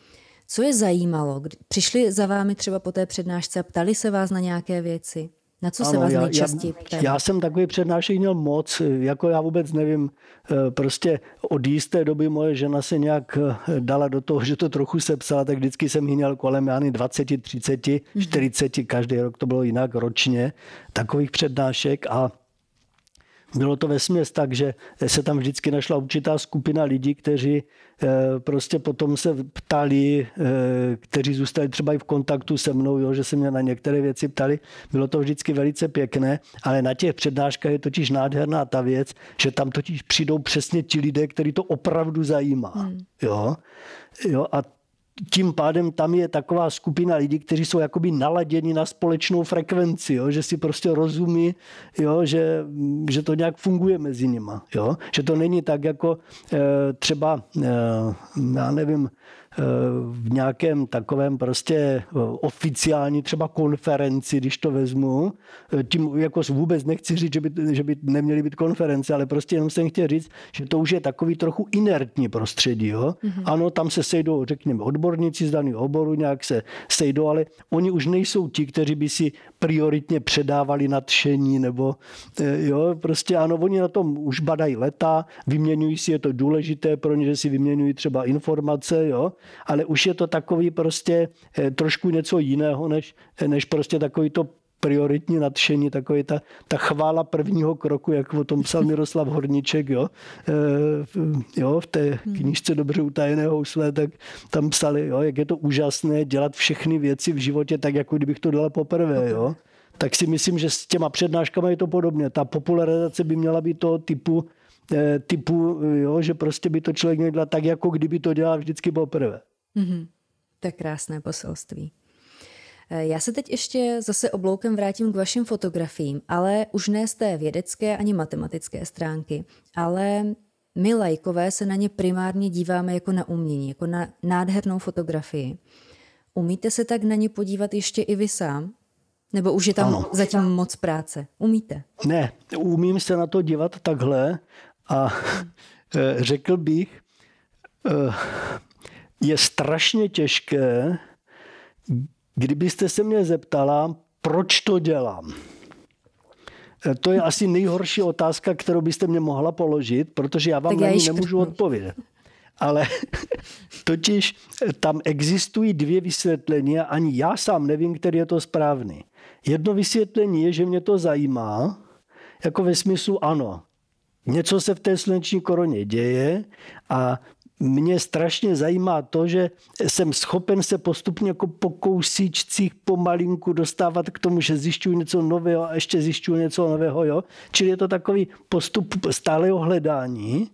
co je zajímalo? Přišli za vámi třeba po té přednášce a ptali se vás na nějaké věci? Na co ano, se vás já, nejčastěji ptají? Já, já jsem takový přednášek měl moc, jako já vůbec nevím, eh, prostě od jisté doby moje žena se nějak eh, dala do toho, že to trochu sepsala, tak vždycky jsem ji měl kolem já 20, 30, 40, každý rok to bylo jinak ročně, takových přednášek a bylo to ve směs tak, že se tam vždycky našla určitá skupina lidí, kteří eh, prostě potom se ptali, eh, kteří zůstali třeba i v kontaktu se mnou, jo, že se mě na některé věci ptali. Bylo to vždycky velice pěkné, ale na těch přednáškách je totiž nádherná ta věc, že tam totiž přijdou přesně ti lidé, který to opravdu zajímá. Hmm. Jo? Jo, a tím pádem tam je taková skupina lidí, kteří jsou jakoby naladěni na společnou frekvenci, jo? že si prostě rozumí, jo? Že, že to nějak funguje mezi nima. Jo? Že to není tak jako e, třeba, e, já nevím, v nějakém takovém prostě eh, oficiální třeba konferenci, když to vezmu. Eh, tím jako vůbec nechci říct, že by, že by neměly být konference, ale prostě jenom jsem chtěl říct, že to už je takový trochu inertní prostředí. Jo? Mm-hmm. Ano, tam se sejdou, řekněme, odborníci z daného oboru, nějak se sejdou, ale oni už nejsou ti, kteří by si prioritně předávali nadšení, nebo eh, jo, prostě ano, oni na tom už badají leta, vyměňují si, je to důležité pro ně, že si vyměňují třeba informace, jo, ale už je to takový prostě eh, trošku něco jiného, než, než prostě takový to prioritní nadšení, takový ta, ta chvála prvního kroku, jak o tom psal Miroslav Horníček, jo, e, jo v té hmm. knižce Dobře utajené housle, tak tam psali, jo, jak je to úžasné dělat všechny věci v životě tak, jako kdybych to dělal poprvé, jo. Tak si myslím, že s těma přednáškama je to podobně. Ta popularizace by měla být toho typu, e, typu jo, že prostě by to člověk měl dělat tak, jako kdyby to dělal vždycky poprvé. Mm-hmm. To je krásné poselství. Eh, já se teď ještě zase obloukem vrátím k vašim fotografiím, ale už ne z té vědecké ani matematické stránky, ale my lajkové se na ně primárně díváme jako na umění, jako na nádhernou fotografii. Umíte se tak na ně podívat ještě i vy sám? Nebo už je tam ano. zatím moc práce? Umíte? Ne, umím se na to dívat takhle a eh, řekl bych, eh, je strašně těžké, kdybyste se mě zeptala, proč to dělám. E, to je asi nejhorší otázka, kterou byste mě mohla položit, protože já vám tak na ní nemůžu odpovědět. Ale totiž tam existují dvě vysvětlení a ani já sám nevím, který je to správný. Jedno vysvětlení je, že mě to zajímá, jako ve smyslu ano, něco se v té sluneční koroně děje a mě strašně zajímá to, že jsem schopen se postupně jako po kousíčcích pomalinku dostávat k tomu, že zjišťuju něco nového a ještě zjišťuju něco nového. Jo? Čili je to takový postup stáleho hledání.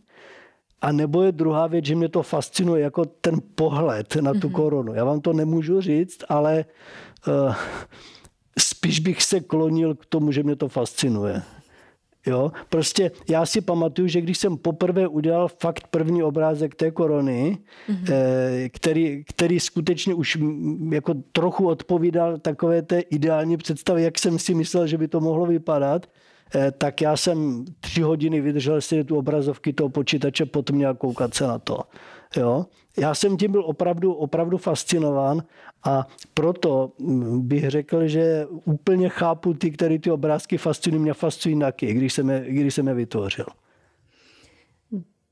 A nebo je druhá věc, že mě to fascinuje jako ten pohled na tu mm-hmm. korunu. Já vám to nemůžu říct, ale uh, spíš bych se klonil k tomu, že mě to fascinuje. Jo? Prostě já si pamatuju, že když jsem poprvé udělal fakt první obrázek té korony, mm-hmm. který, který skutečně už jako trochu odpovídal takové té ideální představě, jak jsem si myslel, že by to mohlo vypadat, eh, tak já jsem tři hodiny vydržel si tu obrazovky toho počítače pod mě a koukat se na to. Jo? Já jsem tím byl opravdu, opravdu fascinován a proto bych řekl, že úplně chápu ty, které ty obrázky fascinují, mě fascinují taky, když jsem je, když jsem je vytvořil.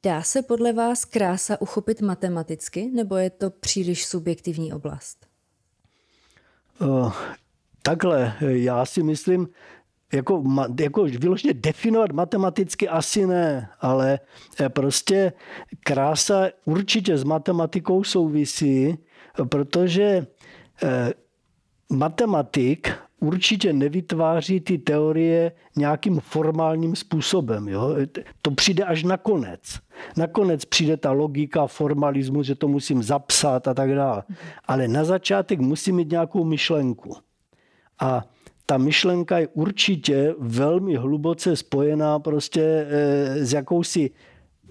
Dá se podle vás krása uchopit matematicky, nebo je to příliš subjektivní oblast? Uh, takhle, já si myslím, jako, jako vyloženě definovat matematicky asi ne, ale eh, prostě krása určitě s matematikou souvisí, protože eh, matematik určitě nevytváří ty teorie nějakým formálním způsobem. Jo? To přijde až nakonec. Nakonec přijde ta logika, formalismus, že to musím zapsat a tak dále. Ale na začátek musí mít nějakou myšlenku. A ta myšlenka je určitě velmi hluboce spojená prostě eh, s jakousi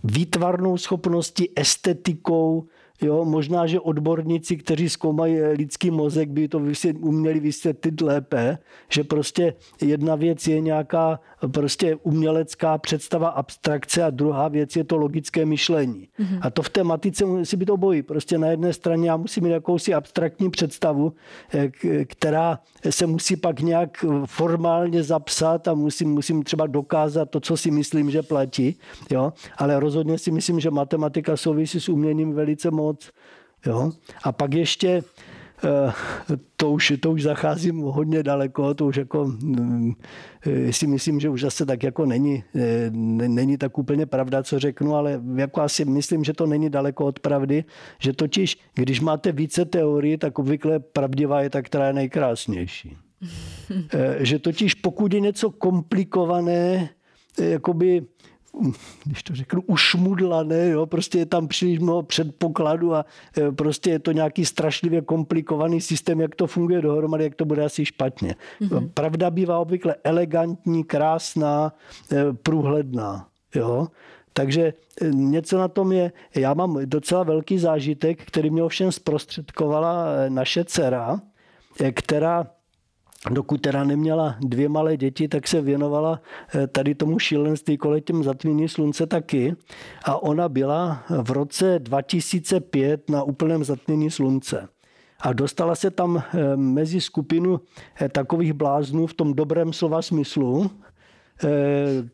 výtvarnou schopností, estetikou, Jo, možná, že odborníci, kteří zkoumají lidský mozek, by to uměli vysvětlit lépe, že prostě jedna věc je nějaká prostě umělecká představa abstrakce a druhá věc je to logické myšlení. Mm-hmm. A to v té matice musí být obojí. Prostě na jedné straně já musím mít jakousi abstraktní představu, eh, která se musí pak nějak formálně zapsat a musím, musím třeba dokázat to, co si myslím, že platí. Jo? Ale rozhodně si myslím, že matematika souvisí s uměním velice moc. Jo? A pak ještě Eh, to už, to už zacházím hodně daleko, to už jako mm, eh, si myslím, že už zase tak jako není, eh, není tak úplně pravda, co řeknu, ale jako asi myslím, že to není daleko od pravdy, že totiž, když máte více teorií, tak obvykle pravdivá je ta, která je nejkrásnější. že totiž pokud je něco komplikované, jakoby když to řeknu, ušmudlané, jo, prostě je tam příliš mnoho předpokladů a e, prostě je to nějaký strašlivě komplikovaný systém, jak to funguje dohromady, jak to bude asi špatně. Mm-hmm. Pravda bývá obvykle elegantní, krásná, e, průhledná. Jo? Takže e, něco na tom je. Já mám docela velký zážitek, který mě ovšem zprostředkovala naše dcera, která dokud teda neměla dvě malé děti, tak se věnovala eh, tady tomu šílenství kolem těm zatmění slunce taky. A ona byla v roce 2005 na úplném zatmění slunce. A dostala se tam eh, mezi skupinu eh, takových bláznů v tom dobrém slova smyslu,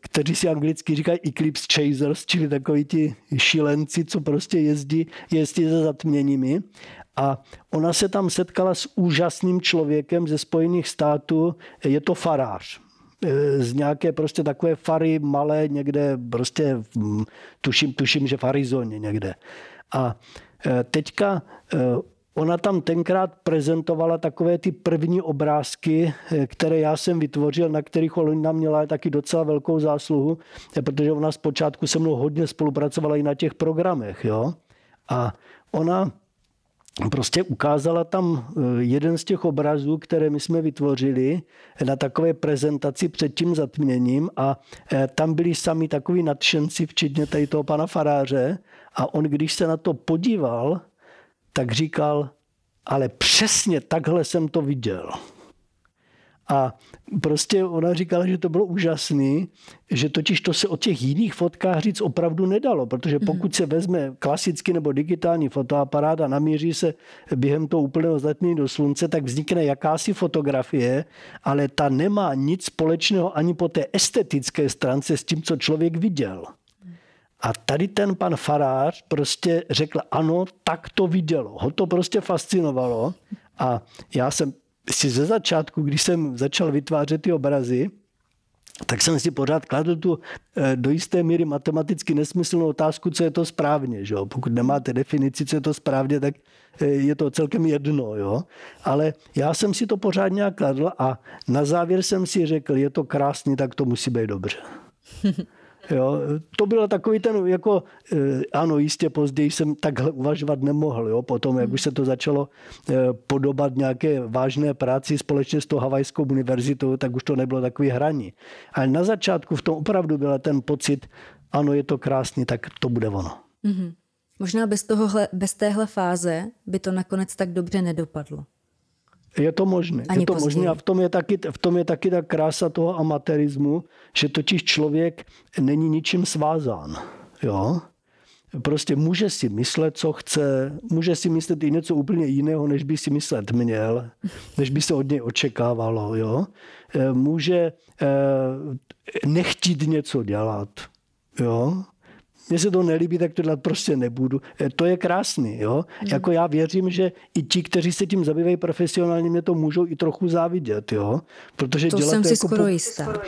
kteří si anglicky říkají eclipse chasers, čili takoví ti šílenci, co prostě jezdí, jezdí za zatměními. A ona se tam setkala s úžasným člověkem ze Spojených států, je to farář e, z nějaké prostě takové fary malé někde, prostě tuším, tuším, že v Arizoně někde. A e, teďka e, ona tam tenkrát prezentovala takové ty první obrázky, které já jsem vytvořil, na kterých ona měla taky docela velkou zásluhu, protože ona zpočátku se mnou hodně spolupracovala i na těch programech. Jo? A ona prostě ukázala tam eh, jeden z těch obrazů, které my jsme vytvořili na takové prezentaci před tím zatměním a eh, tam byli sami takový nadšenci, včetně tady toho pana faráře a on, když se na to podíval, tak říkal, ale přesně takhle jsem to viděl. A prostě ona říkala, že to bylo úžasný, že totiž to se o těch jiných fotkách říct opravdu nedalo, protože mhm. pokud se vezme klasický nebo digitální fotoaparát a namíří se během toho úplného zatmění do slunce, tak vznikne jakási fotografie, ale ta nemá nic společného ani po té estetické stránce s tím, co člověk viděl. A tady ten pan farář prostě řekl, ano, tak to vidělo. Ho to prostě fascinovalo. A já jsem si ze začátku, když jsem začal vytvářet ty obrazy, tak jsem si pořád kladl tu eh, do jisté míry matematicky nesmyslnou otázku, co je to správně. Že jo? Pokud nemáte definici, co je to správně, tak eh, je to celkem jedno. Jo? Ale já jsem si to pořád nějak kladl a na závěr jsem si řekl, je to krásný, tak to musí být dobře. Jo, to byl takový ten, jako, eh, ano, jistě později jsem takhle uvažovat nemohl. Jo, potom, jak už se to začalo eh, podobat nějaké vážné práci společně s tou Havajskou univerzitou, tak už to nebylo takový hraní. Ale na začátku v tom opravdu byl ten pocit, ano, je to krásný, tak to bude ono. Mm-hmm. Možná bez, tohohle, bez téhle fáze by to nakonec tak dobře nedopadlo. Je to možné. Ani je to možné a v tom je, taky, v tom je taky ta krása toho amatérismu, že totiž člověk není ničím svázán. Jo? Prostě může si myslet, co chce, může si myslet i něco úplně jiného, než by si myslet měl, než by se od něj očekávalo. Jo? E, může e, nechtít něco dělat. Jo? Mně se to nelíbí, tak to dělat prostě nebudu. Eh, to je krásný. Jo? Hmm. Jako já věřím, že i ti, kteří se tím zabývají profesionálně, mě to můžou i trochu závidět. Jo? Protože to jsem to si jako skoro po... jistá.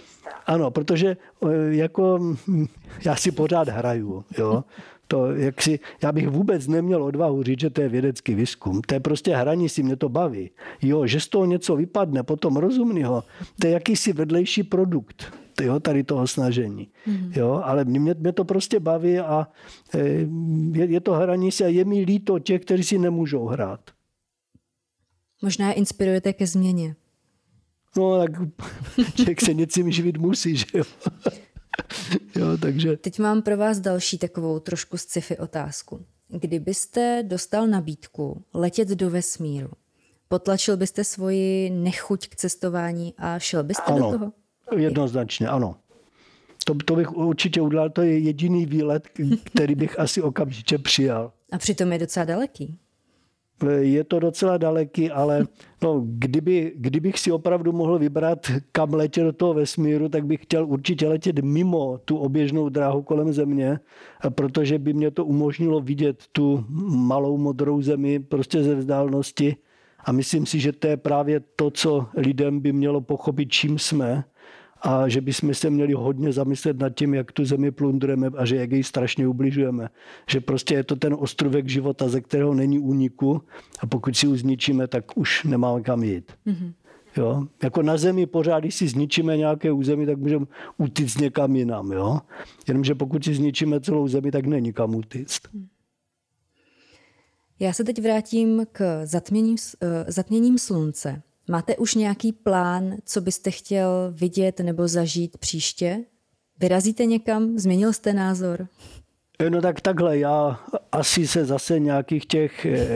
Ano, protože eh, jako já si pořád hraju. Jo? To, jak si, já bych vůbec neměl odvahu říct, že to je vědecký výzkum. To je prostě hraní si, mě to baví. Jo, že z toho něco vypadne, potom rozumného, to je jakýsi vedlejší produkt jo, tady toho snažení. Mm-hmm. Jo, ale mě, mě to prostě baví a e, je, je to hraní si a je mi líto těch, kteří si nemůžou hrát. Možná inspirujete ke změně. No, tak člověk se něčím živit musí, že jo. jo, takže... Teď mám pro vás další takovou trošku sci-fi otázku. Kdybyste dostal nabídku letět do vesmíru, potlačil byste svoji nechuť k cestování a šel byste ano. do toho? Jednoznačně, ano. To, to bych určitě udělal, to je jediný výlet, který bych asi okamžitě přijal. A přitom je docela daleký. Je to docela daleký, ale no, kdyby, kdybych si opravdu mohl vybrat, kam letět do toho vesmíru, tak bych chtěl určitě letět mimo tu oběžnou dráhu kolem Země, protože by mě to umožnilo vidět tu malou modrou zemi prostě ze vzdálenosti. A myslím si, že to je právě to, co lidem by mělo pochopit, čím jsme a že bychom se měli hodně zamyslet nad tím, jak tu zemi plundrujeme a že jak jej strašně ubližujeme. Že prostě je to ten ostrovek života, ze kterého není úniku a pokud si ho zničíme, tak už nemáme kam jít. Mm-hmm. Jo? Jako na zemi pořád, když si zničíme nějaké území, tak můžeme utíct někam jinam. Jo? Jenomže pokud si zničíme celou zemi, tak není kam utíct. Já se teď vrátím k zatměním, uh, zatměním slunce. Máte už nějaký plán, co byste chtěl vidět nebo zažít příště? Vyrazíte někam? Změnil jste názor? Eh, no tak takhle, já asi se zase nějakých těch eh,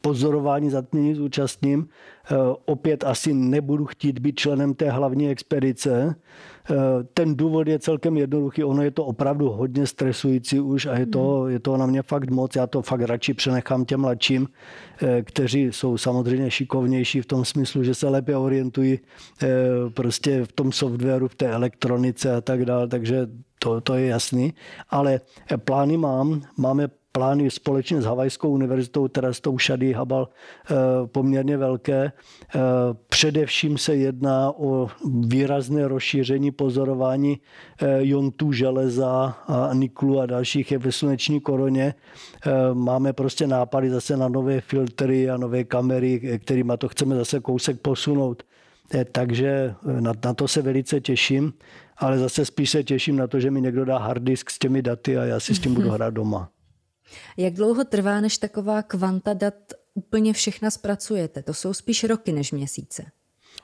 pozorování zatmění zúčastním. Eh, opět asi nebudu chtít být členem té hlavní expedice. Ten důvod je celkem jednoduchý. Ono je to opravdu hodně stresující už a je to, hmm. je to na mě fakt moc. Já to fakt radši přenechám těm mladším, kteří jsou samozřejmě šikovnější v tom smyslu, že se lépe orientují prostě v tom softwaru, v té elektronice a tak dále. Takže to, to je jasný. Ale plány mám. Máme plány společně s Havajskou univerzitou, teda s tou Shady Habal, eh, poměrně velké. Eh, především se jedná o výrazné rozšíření pozorování eh, jontů železa a niklu a dalších je ve sluneční koroně. Máme prostě nápady zase na nové filtry a nové kamery, kterými to chceme zase kousek posunout. Takže na, na to se velice těším, ale zase spíš se těším na to, že mi někdo dá hard disk s těmi daty a já si s tím budu hrát doma. Jak dlouho trvá, než taková kvanta dat úplně všechna zpracujete? To jsou spíš roky než měsíce.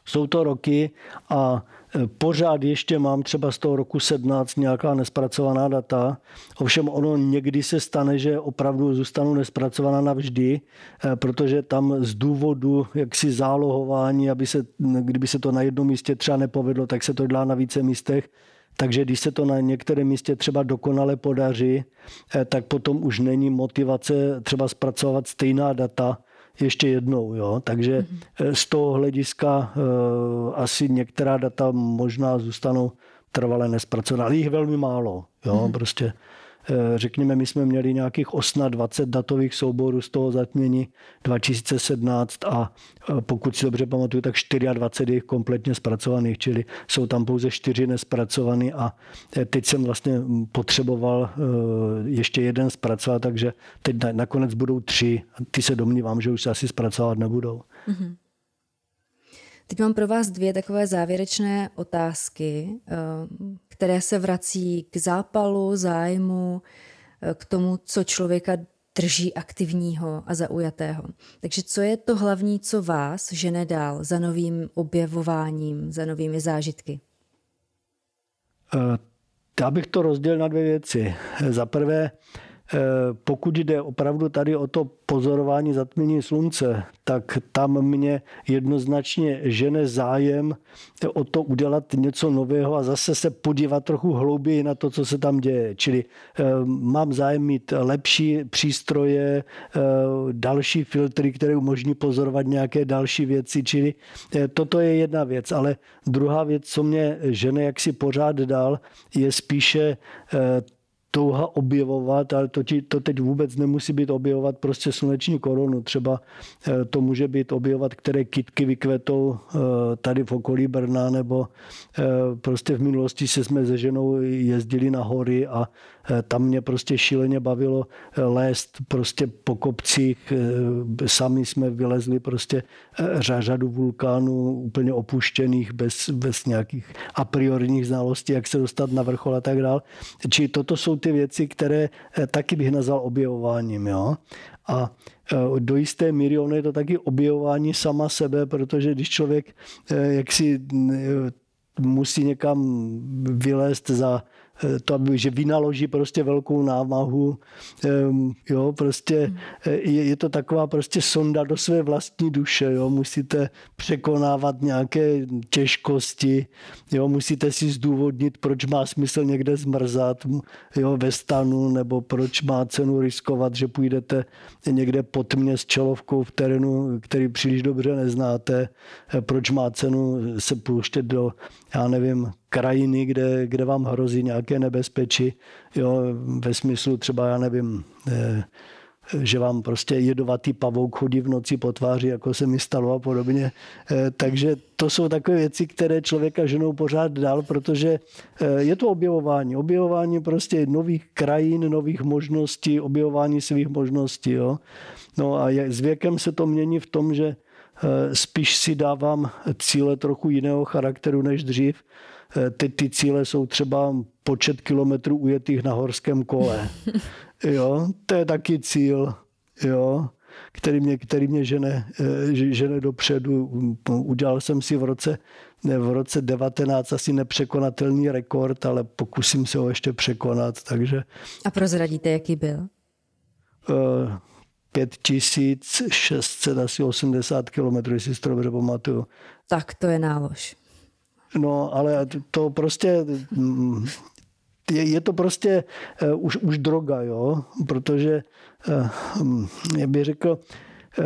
Jsou to roky a e, pořád ještě mám třeba z toho roku 17 nějaká nespracovaná data. Ovšem ono někdy se stane, že opravdu zůstanou nespracovaná navždy, e, protože tam z důvodu jaksi zálohování, aby se, kdyby se to na jednom místě třeba nepovedlo, tak se to dělá na více místech, takže když se to na některém místě třeba dokonale podaří, eh, tak potom už není motivace třeba zpracovat stejná data ještě jednou. Jo? Takže mm-hmm. z toho hlediska uh, asi některá data možná zůstanou trvale nespracovaná, ale jich velmi málo. Jo? Mm-hmm. Prostě Eh, řekněme, my jsme měli nějakých 28 datových souborů z toho zatmění 2017 a eh, pokud si dobře pamatuju, tak 24 je kompletně zpracovaných, čili jsou tam pouze 4 nespracovaný a eh, teď jsem vlastně potřeboval ještě jeden zpracovat, takže teď nakonec budou tři. Ty se domnívám, že už se asi zpracovat nebudou. Mm-hmm. Teď mám pro vás dvě takové závěrečné otázky, eh, které se vrací k zápalu, zájmu, eh, k tomu, co člověka drží aktivního a zaujatého. Takže co je to hlavní, co vás žene dál za novým objevováním, za novými zážitky? Eh, já bych to rozdělil na dvě věci. Za prvé, Eh, pokud jde opravdu tady o to pozorování zatmění slunce, tak tam mě jednoznačně žene zájem o to udělat něco nového a zase se podívat trochu hlouběji na to, co se tam děje. Čili eh, mám zájem mít lepší přístroje, eh, další filtry, které umožní pozorovat nějaké další věci. Čili toto je jedna věc. Ale druhá věc, co mě žene jaksi pořád dál, je spíše touha objevovat, ale to, ti, to teď vůbec nemusí být objevovat prostě sluneční korunu. Třeba eh, to může být objevovat, které kitky vykvetou eh, tady v okolí Brna, nebo eh, prostě v minulosti se jsme se ženou jezdili na hory a tam mě prostě šíleně bavilo lézt prostě po kopcích. Sami jsme vylezli prostě řadu vulkánů úplně opuštěných bez, bez nějakých a priorních znalostí, jak se dostat na vrchol a tak dále. Či toto jsou ty věci, které eh, taky bych nazval objevováním. Jo? A eh, do jisté míry ono je to taky objevování sama sebe, protože když člověk eh, jaksi musí někam vylézt za Eh, to, že vynaloží prostě velkou námahu. Jo, prostě eh, je, je to taková prostě sonda do své vlastní duše. Jo. Musíte překonávat nějaké těžkosti. Jo. Musíte si zdůvodnit, proč má smysl někde zmrzat jo, ve stanu, nebo proč má cenu riskovat, že půjdete někde pod mě s čelovkou v terénu, který příliš dobře neznáte. Eh, proč má cenu se pouštět do, já nevím, krajiny, kde, kde vám hrozí nějaké nebezpečí, jo, ve smyslu třeba, já nevím, eh, že vám prostě jedovatý pavouk chodí v noci po tváři, jako se mi stalo a podobně. Eh, takže to jsou takové věci, které člověka ženou pořád dál, protože eh, je to objevování. Objevování prostě nových krajin, nových možností, objevování svých možností. Jo. No a s věkem se to mění v tom, že spíš si dávám cíle trochu jiného charakteru než dřív Eh, teď ty cíle jsou třeba počet kilometrů ujetých na horském kole. Jo, to je taky cíl, jo, který mě, který mě žene, eh, žene dopředu. Udělal jsem si v roce, ne, v roce 19 asi nepřekonatelný rekord, ale pokusím se ho ještě překonat. Takže, A prozradíte, jaký byl? 5600 asi 80 kilometrů, jestli si to dobře pamatuju. Tak to je nálož. No, ale to prostě je, je to prostě uh, už, už droga, jo, protože uh, já bych řekl, uh,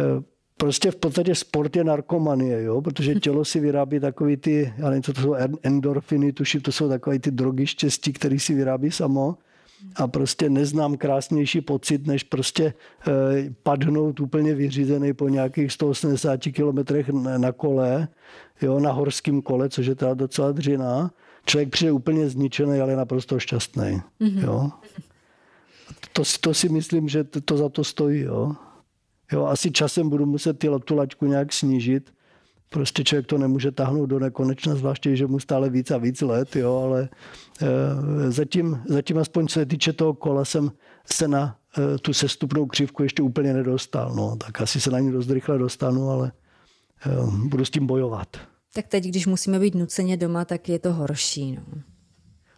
prostě v podstatě sport je narkomanie, jo? protože tělo si vyrábí takový ty, já nevím, co to jsou endorfiny, tuším, to jsou takové ty drogy štěstí, které si vyrábí samo a prostě neznám krásnější pocit, než prostě padnout úplně vyřízený po nějakých 180 kilometrech na kole jo, na horském kole, což je teda docela dřina. Člověk přijde úplně zničený, ale je naprosto šťastný. Mm-hmm. Jo. To, to si myslím, že to, to za to stojí. Jo. Jo, asi časem budu muset ty, tu laťku nějak snížit. Prostě člověk to nemůže tahnout do nekonečna, zvláště, že mu stále víc a víc let, jo, ale e, zatím, zatím aspoň co se týče toho kola, jsem se na e, tu sestupnou křivku ještě úplně nedostal. No, tak asi se na ní dost rychle dostanu, ale e, budu s tím bojovat. Tak teď, když musíme být nuceně doma, tak je to horší. No,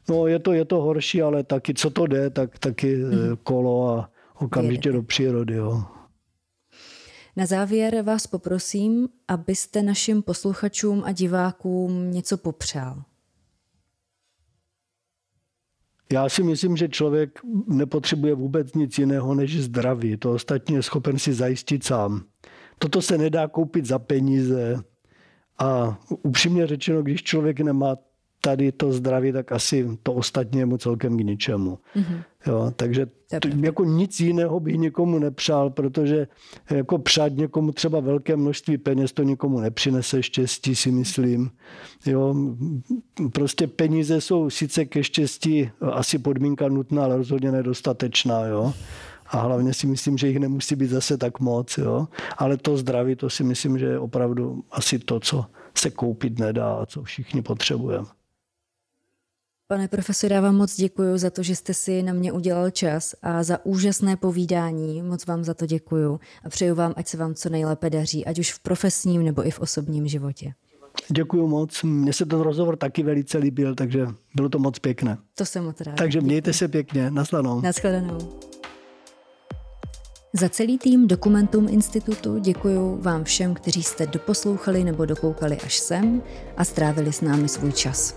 no je, to, je to horší, ale taky, co to jde, tak taky mm-hmm. kolo a okamžitě Jedete. do přírody. Jo. Na závěr vás poprosím, abyste našim posluchačům a divákům něco popřál. Já si myslím, že člověk nepotřebuje vůbec nic jiného než zdraví. To ostatní je schopen si zajistit sám. Toto se nedá koupit za peníze. A upřímně řečeno, když člověk nemá tady to zdraví, tak asi to ostatní je mu celkem k ničemu. Mm-hmm. Jo, takže to, jako nic jiného bych nikomu nepřál, protože jako přát někomu třeba velké množství peněz, to nikomu nepřinese štěstí, si myslím. Jo, prostě peníze jsou sice ke štěstí asi podmínka nutná, ale rozhodně nedostatečná. Jo. A hlavně si myslím, že jich nemusí být zase tak moc. Jo. Ale to zdraví, to si myslím, že je opravdu asi to, co se koupit nedá a co všichni potřebujeme. Pane profesore, já vám moc děkuji za to, že jste si na mě udělal čas a za úžasné povídání. Moc vám za to děkuji a přeju vám, ať se vám co nejlépe daří, ať už v profesním nebo i v osobním životě. Děkuji moc. Mně se ten rozhovor taky velice líbil, takže bylo to moc pěkné. To jsem moc rád. Takže mějte se pěkně. Naslanou. Naschledanou. Za celý tým Dokumentum Institutu děkuji vám všem, kteří jste doposlouchali nebo dokoukali až sem a strávili s námi svůj čas.